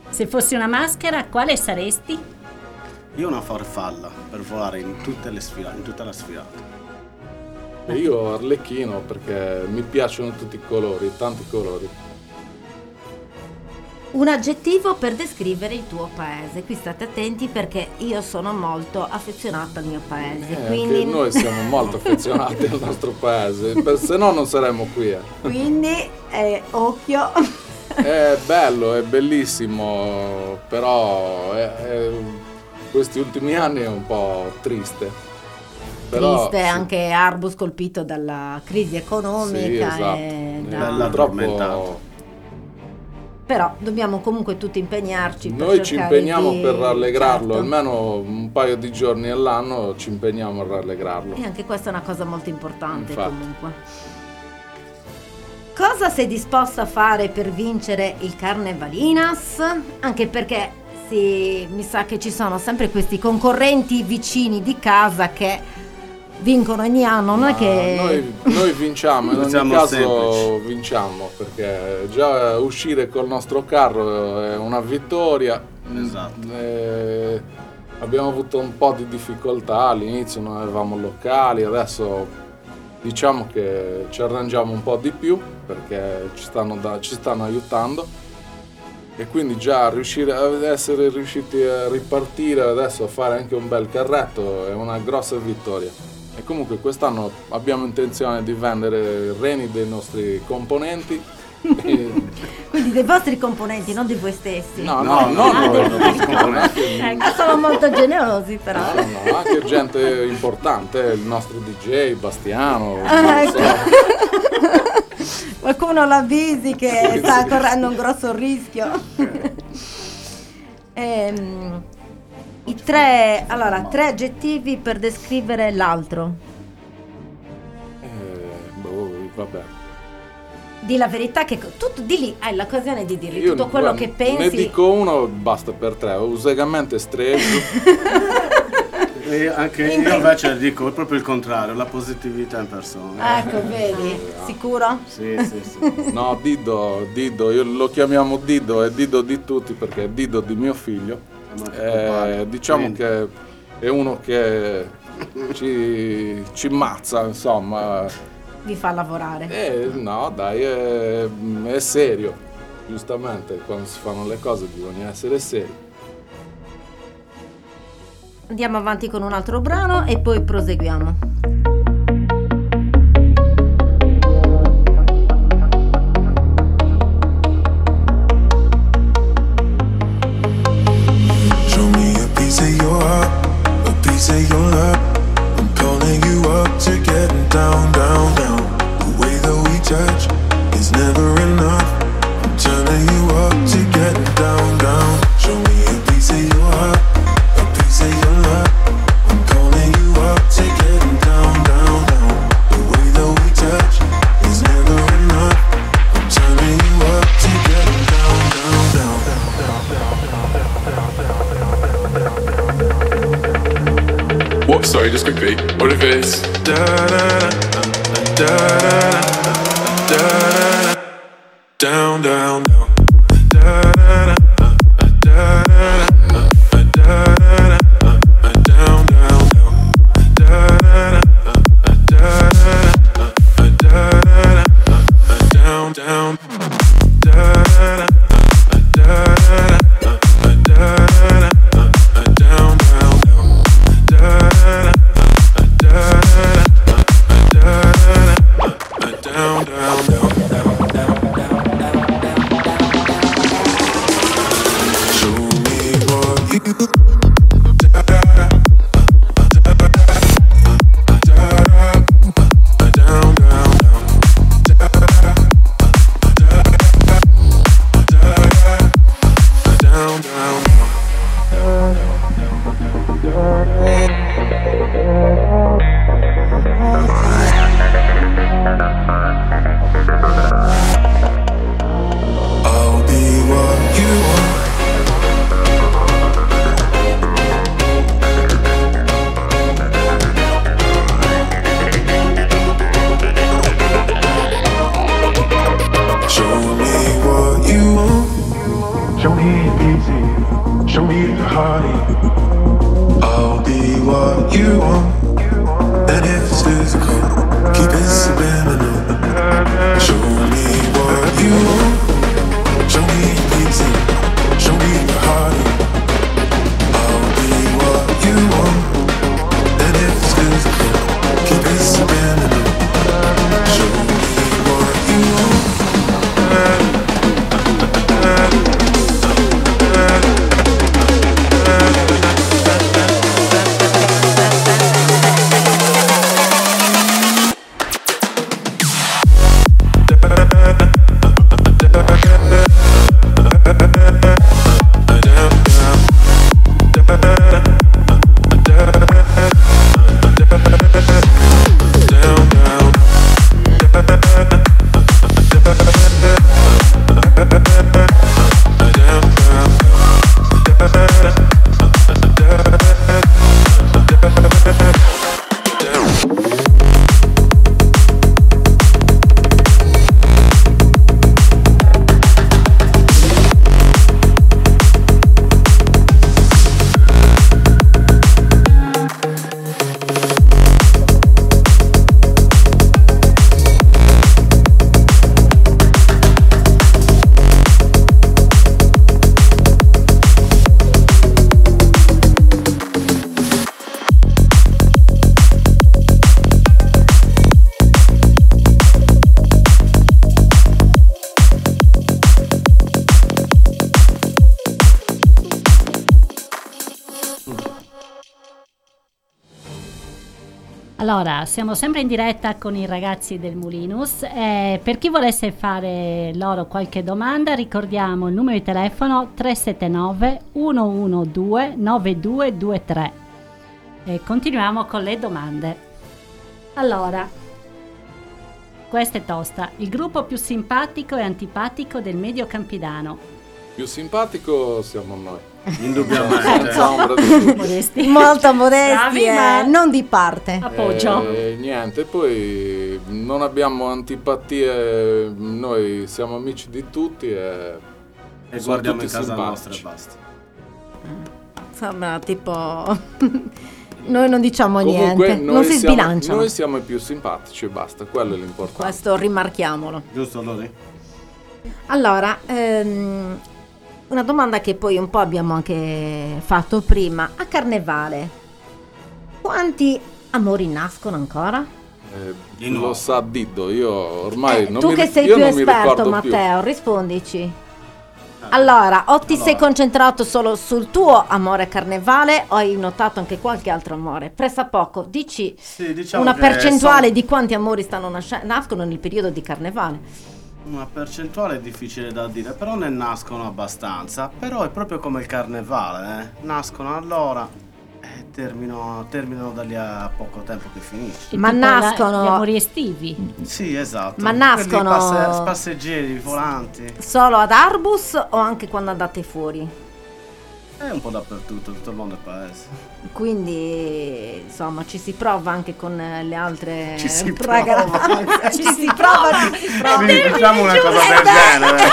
Se fossi una maschera, quale saresti? Io una farfalla per volare in tutte le sfilate, in tutta la sfilata. E io arlecchino perché mi piacciono tutti i colori, tanti colori. Un aggettivo per descrivere il tuo paese. Qui state attenti perché io sono molto affezionata al mio paese. Eh, quindi, Anche noi siamo molto affezionati al nostro paese, se no non saremmo qui. eh. quindi eh, occhio. È bello, è bellissimo, però è- è- questi ultimi anni è un po' triste. Però, Triste sì, anche Arbus colpito dalla crisi economica. Sì, esatto. e Eh, da- Bella addormentato. Però dobbiamo comunque tutti impegnarci. noi ci impegniamo di- per rallegrarlo, certo. almeno un paio di giorni all'anno ci impegniamo a rallegrarlo. E anche questa è una cosa molto importante Infatti. comunque. Cosa sei disposto a fare per vincere il Carnevalinas? Anche perché sì, mi sa che ci sono sempre questi concorrenti vicini di casa che vincono ogni anno, non è Ma che... noi, noi vinciamo, in ogni Siamo caso semplici. vinciamo perché già uscire col nostro carro è una vittoria. Esatto. Eh, abbiamo avuto un po' di difficoltà all'inizio, non avevamo locali, adesso diciamo che ci arrangiamo un po' di più perché ci stanno, da- ci stanno aiutando e quindi già riuscire ad essere riusciti a ripartire adesso a fare anche un bel carretto è una grossa vittoria e comunque quest'anno abbiamo intenzione di vendere reni dei nostri componenti *laughs* quindi dei vostri componenti, non di voi stessi. No, no, no, no, dei vostri componenti. Ecco, sono molto generosi però. No, no, anche gente importante, il nostro DJ Bastiano. *laughs* Ecco. Qualcuno la visi che *laughs* sta correndo un grosso rischio. ehm i tre, allora, tre aggettivi per descrivere l'altro. Eh, boh, vabbè. Di la verità che tu di lì hai l'occasione di dire Io tutto quello guarda, che pensi. Ne dico uno, basta per tre. Usegamente stregio. *laughs* E anche In- io invece dico proprio il contrario, la positività in persona. Ecco, vedi? Sicuro? Sì, sì, sì. *laughs* No, Dido, Dido, io lo chiamiamo Dido, è Dido di tutti perché è Dido di mio figlio. Eh, diciamo Quindi, che è uno che ci, ci mazza, insomma. Vi fa lavorare. Eh, no, dai, è, è serio. Giustamente, quando si fanno le cose bisogna essere seri. Andiamo avanti con un altro brano e poi proseguiamo. Of your love. I'm calling you up to getting down, down, down. The way that we touch is never enough. sorry, this could be. What if it's da da da da da da da down down down. Allora, siamo sempre in diretta con i ragazzi del Mulinus. Eh, per chi volesse fare loro qualche domanda, ricordiamo il numero di telefono 379 112 9223. E continuiamo con le domande. Allora, questa è tosta. Il gruppo più simpatico e antipatico del medio campidano. Più simpatico siamo noi. Indubbiamente. *laughs* Dubbio. *laughs* Modesti. Molto modesti, Bravi, eh, ma- non di parte. Eh, niente, poi non abbiamo antipatie, noi siamo amici di tutti e, E sono guardiamo in tutti casa nostra e simpatici. basta. Sembra tipo... *laughs* Noi non diciamo Comunque niente, noi non si siamo- sbilanciano. Noi siamo i più simpatici e basta, quello è l'importante. Questo rimarchiamolo. Giusto, Lori? Allora, ehm, una domanda che poi un po' abbiamo anche fatto prima. A Carnevale, quanti amori nascono ancora? Eh, lo sa Diddo, io ormai non tu mi, che sei più esperto, Matteo, rispondici. Allora, o ti sei concentrato solo sul tuo amore a carnevale o hai notato anche qualche altro amore? Pressa poco, dici diciamo una percentuale sono- di quanti amori stanno nasce- nascono nel periodo di carnevale. Una percentuale è difficile da dire, però ne nascono abbastanza. Però è proprio come il carnevale, eh. Nascono allora e terminano, terminano da lì a poco tempo che finisce. Ma Tipo la- nascono- gli amori estivi. Sì, esatto. Ma Quelli nascono- passe- passeggeri, volanti. Solo ad Arbus o anche quando andate fuori? È un po' dappertutto, tutto il mondo è paese. Quindi insomma ci si prova anche con le altre Ci si *laughs* ragazze. prova. ci si prova, ci si prova. Quindi diciamo una cosa del genere.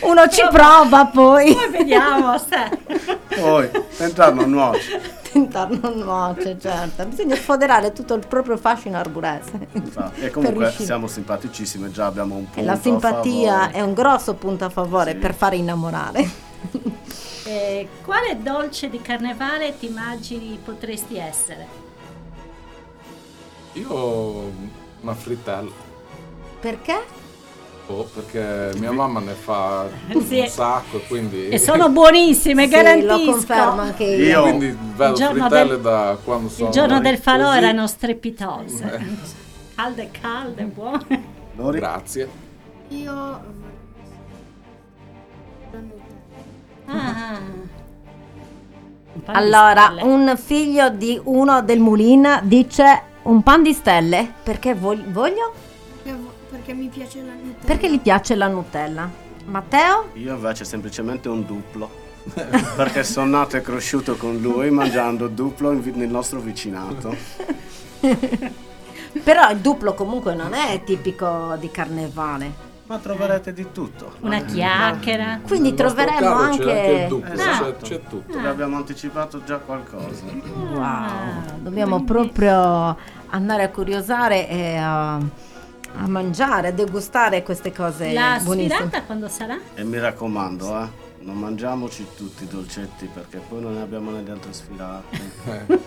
*laughs* Uno ci prova poi. Poi vediamo se. Poi, tentare non nuoce. *laughs* Tentare non nuoce, certo. Bisogna sfoderare tutto il proprio fascino arburese. Infatti. E comunque siamo simpaticissimi, già abbiamo un punto E la simpatia è un grosso punto a favore Sì. per fare innamorare. *laughs* Eh, quale dolce di carnevale ti immagini potresti essere? Io una frittella. Perché? Oh, perché mia mamma ne fa *laughs* Sì. un sacco, quindi... E sono buonissime, Sì, garantisco. lo confermo anche io. Quindi Il vedo frittelle del- da quando sono... Il giorno del falò così. erano strepitose. Eh. *laughs* Calde, calde, buone. Grazie. Io Ah. Allora, un figlio di uno del Mulin dice un pan di stelle perché vog- voglio? perché mi piace la Nutella. Perché gli piace la Nutella. Matteo? Io invece semplicemente un duplo. *laughs* perché sono nato e cresciuto con lui mangiando duplo in vi- nel nostro vicinato. *laughs* Però il duplo comunque non è tipico di carnevale. Ma troverete di tutto. Una chiacchiera. Quindi Nel troveremo carro c'è anche... anche il dubbio, Esatto. c'è, c'è tutto. Vi abbiamo anticipato già qualcosa. Wow, dobbiamo proprio andare a curiosare e a, a mangiare, a degustare queste cose La buonissime. sfilata quando sarà? E mi raccomando, eh, non mangiamoci tutti i dolcetti perché poi non ne abbiamo nelle altre sfilate.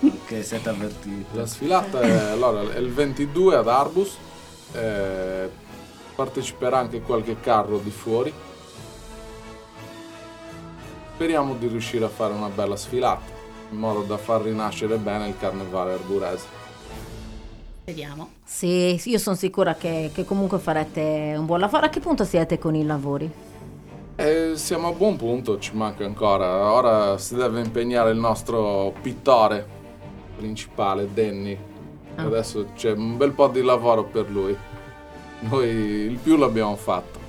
ok, siete avvertiti. La sfilata è, allora, è il 22 ad Arbus, eh, parteciperà anche qualche carro di fuori. Speriamo di riuscire a fare una bella sfilata, in modo da far rinascere bene il carnevale arburese. Vediamo. Sì, io sono sicura che, che comunque farete un buon lavoro. A che punto siete con i lavori? Eh, siamo a buon punto, ci manca ancora. Ora si deve impegnare il nostro pittore principale, Danny. Ah. Adesso c'è un bel po' di lavoro per lui. Noi il più l'abbiamo fatto.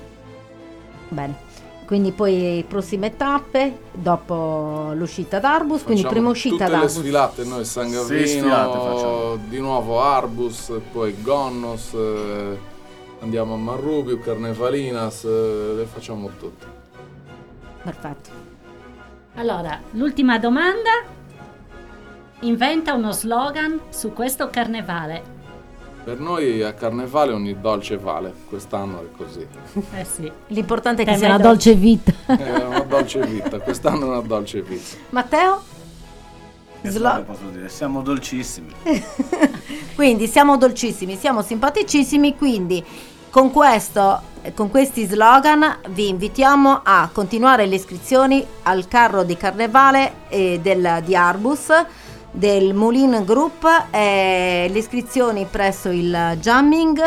Bene. Quindi poi prossime tappe, dopo l'uscita d'Arbus, quindi Facciamo prima uscita tutte le sfilate, noi San Sì, Gavino, sfilate facciamo. di nuovo Arbus, poi Gonnos, eh, andiamo a Marrubio, Carnevalinas, eh, le facciamo tutte. Perfetto. Allora, l'ultima domanda. Inventa uno slogan su questo carnevale. Per noi a Carnevale ogni dolce vale, quest'anno è così. Eh sì. L'importante è che Tema sia una dolce vita. *laughs* È una dolce vita, quest'anno è una dolce vita. Matteo? Che Slo- posso dire? Siamo dolcissimi. *laughs* Quindi siamo dolcissimi, siamo simpaticissimi, quindi con, questo, con questi slogan vi invitiamo a continuare le iscrizioni al carro di carnevale eh, del, di Arbus del Moulin Group, eh, le iscrizioni presso il Jamming.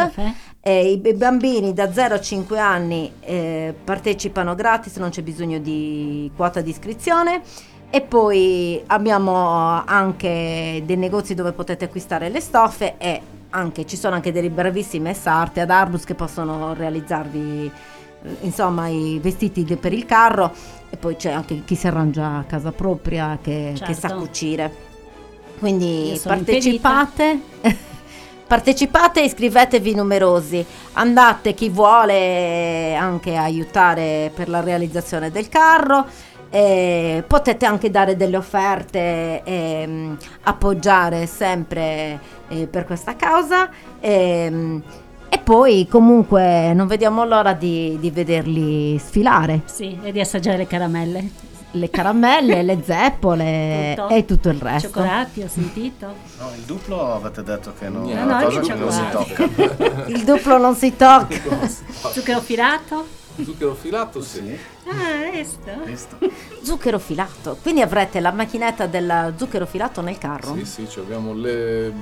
eh, I bambini da 0 a 5 anni eh, partecipano gratis, non c'è bisogno di quota di iscrizione. E poi abbiamo anche dei negozi dove potete acquistare le stoffe e anche, ci sono anche delle bravissime sarte ad Arbus che possono realizzarvi eh, insomma i vestiti per il carro e poi c'è anche chi si arrangia a casa propria che, che sa Certo. cucire. Quindi partecipate. *laughs* Partecipate e iscrivetevi numerosi. Andate chi vuole anche aiutare per la realizzazione del carro. Eh, potete anche dare delle offerte e mm, appoggiare sempre eh, per questa causa. Ehm, e poi comunque non vediamo l'ora di, di vederli sfilare. Sì, e di assaggiare le caramelle. Le caramelle, le zeppole Tutto. e tutto il resto. Cioccolati, ho sentito. No, il duplo avete detto che no, è No, una no, che non si tocca. *laughs* Il duplo non si tocca. *laughs* Zucchero filato? Zucchero filato sì. Ah, questo. Zucchero filato. Quindi avrete la macchinetta del zucchero filato nel carro? Sì, sì, cioè abbiamo le,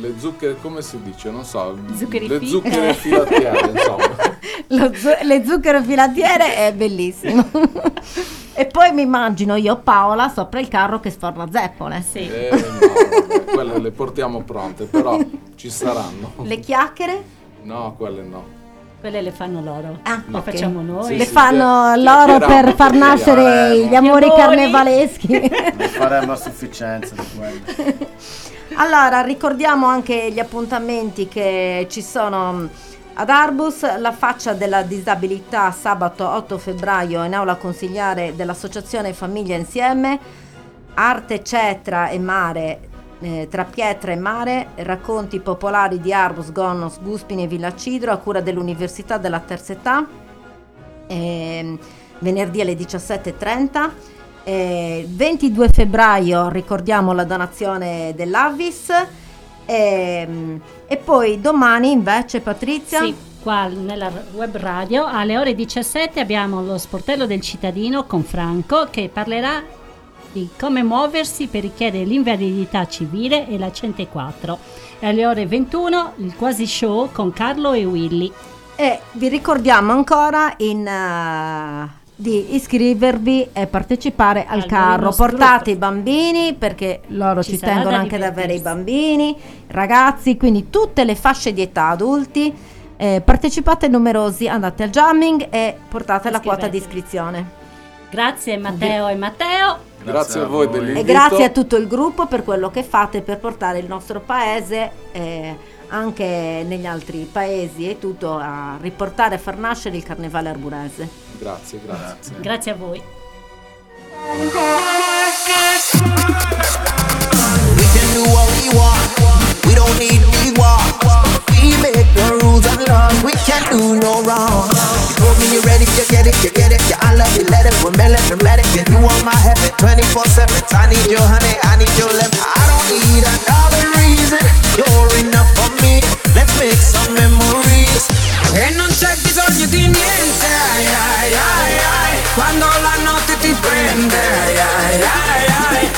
le zucchere, come si dice? Non so, Zuccheri le fi- zucchere *laughs* filatiere, insomma. *laughs* Zu- le zucchero filatiere è bellissimo. *laughs* e poi mi immagino io Paola sopra il carro che sforna zeppole. Sì. Eh, no, vabbè, quelle le portiamo pronte, però ci saranno. Le chiacchiere? No, quelle no. Quelle le fanno loro. Ah, le ok. facciamo noi. Sì, Le sì, fanno chia- loro per far nascere gli amori carnevaleschi. *laughs* Ne faremo a sufficienza di quello. *laughs* Allora, ricordiamo anche gli appuntamenti che ci sono mh, ad Arbus, la faccia della disabilità sabato 8 febbraio in aula consigliare dell'Associazione Famiglia Insieme, Arte Cetra e Mare, eh, tra Pietra e Mare, racconti popolari di Arbus, Gonnos, Guspini e Villacidro a cura dell'Università della Terza Età, ehm, venerdì alle 17.30. Eh, 22 febbraio ricordiamo la donazione dell'Avis. Ehm, e poi domani invece Patrizia? Sì, qua nella web radio alle ore 17 abbiamo lo sportello del cittadino con Franco che parlerà di come muoversi per richiedere l'invalidità civile e la 104. E alle ore 21 il quasi show con Carlo e Willy. e vi ricordiamo ancora in, eh, di iscrivervi e partecipare al, Al carro portate i bambini perché loro Ci ci, tengono anche ad avere i bambini ragazzi quindi tutte le fasce di età adulti eh, partecipate numerosi andate al jamming e portate la quota di iscrizione Grazie Matteo e Matteo. Grazie, a voi dell'invito. E grazie a tutto il gruppo per quello che fate per portare il nostro paese eh, anche negli altri paesi e tutto a riportare e far nascere il carnevale arburese. Grazie, grazie. Grazie a voi. We can do what we want. We don't need We can't do no wrong. You told me you're ready, you get it, you get it. Yeah, I love you, let it. We're melodramatic. Yeah, you want my heaven 24 7. I need your honey, I need your love. I don't need another reason. You're enough for me. Let's make some memories. E non c'è bisogno di niente, ai, ai, ai, ai, quando la notte ti prende, ai, ai, ai, ai,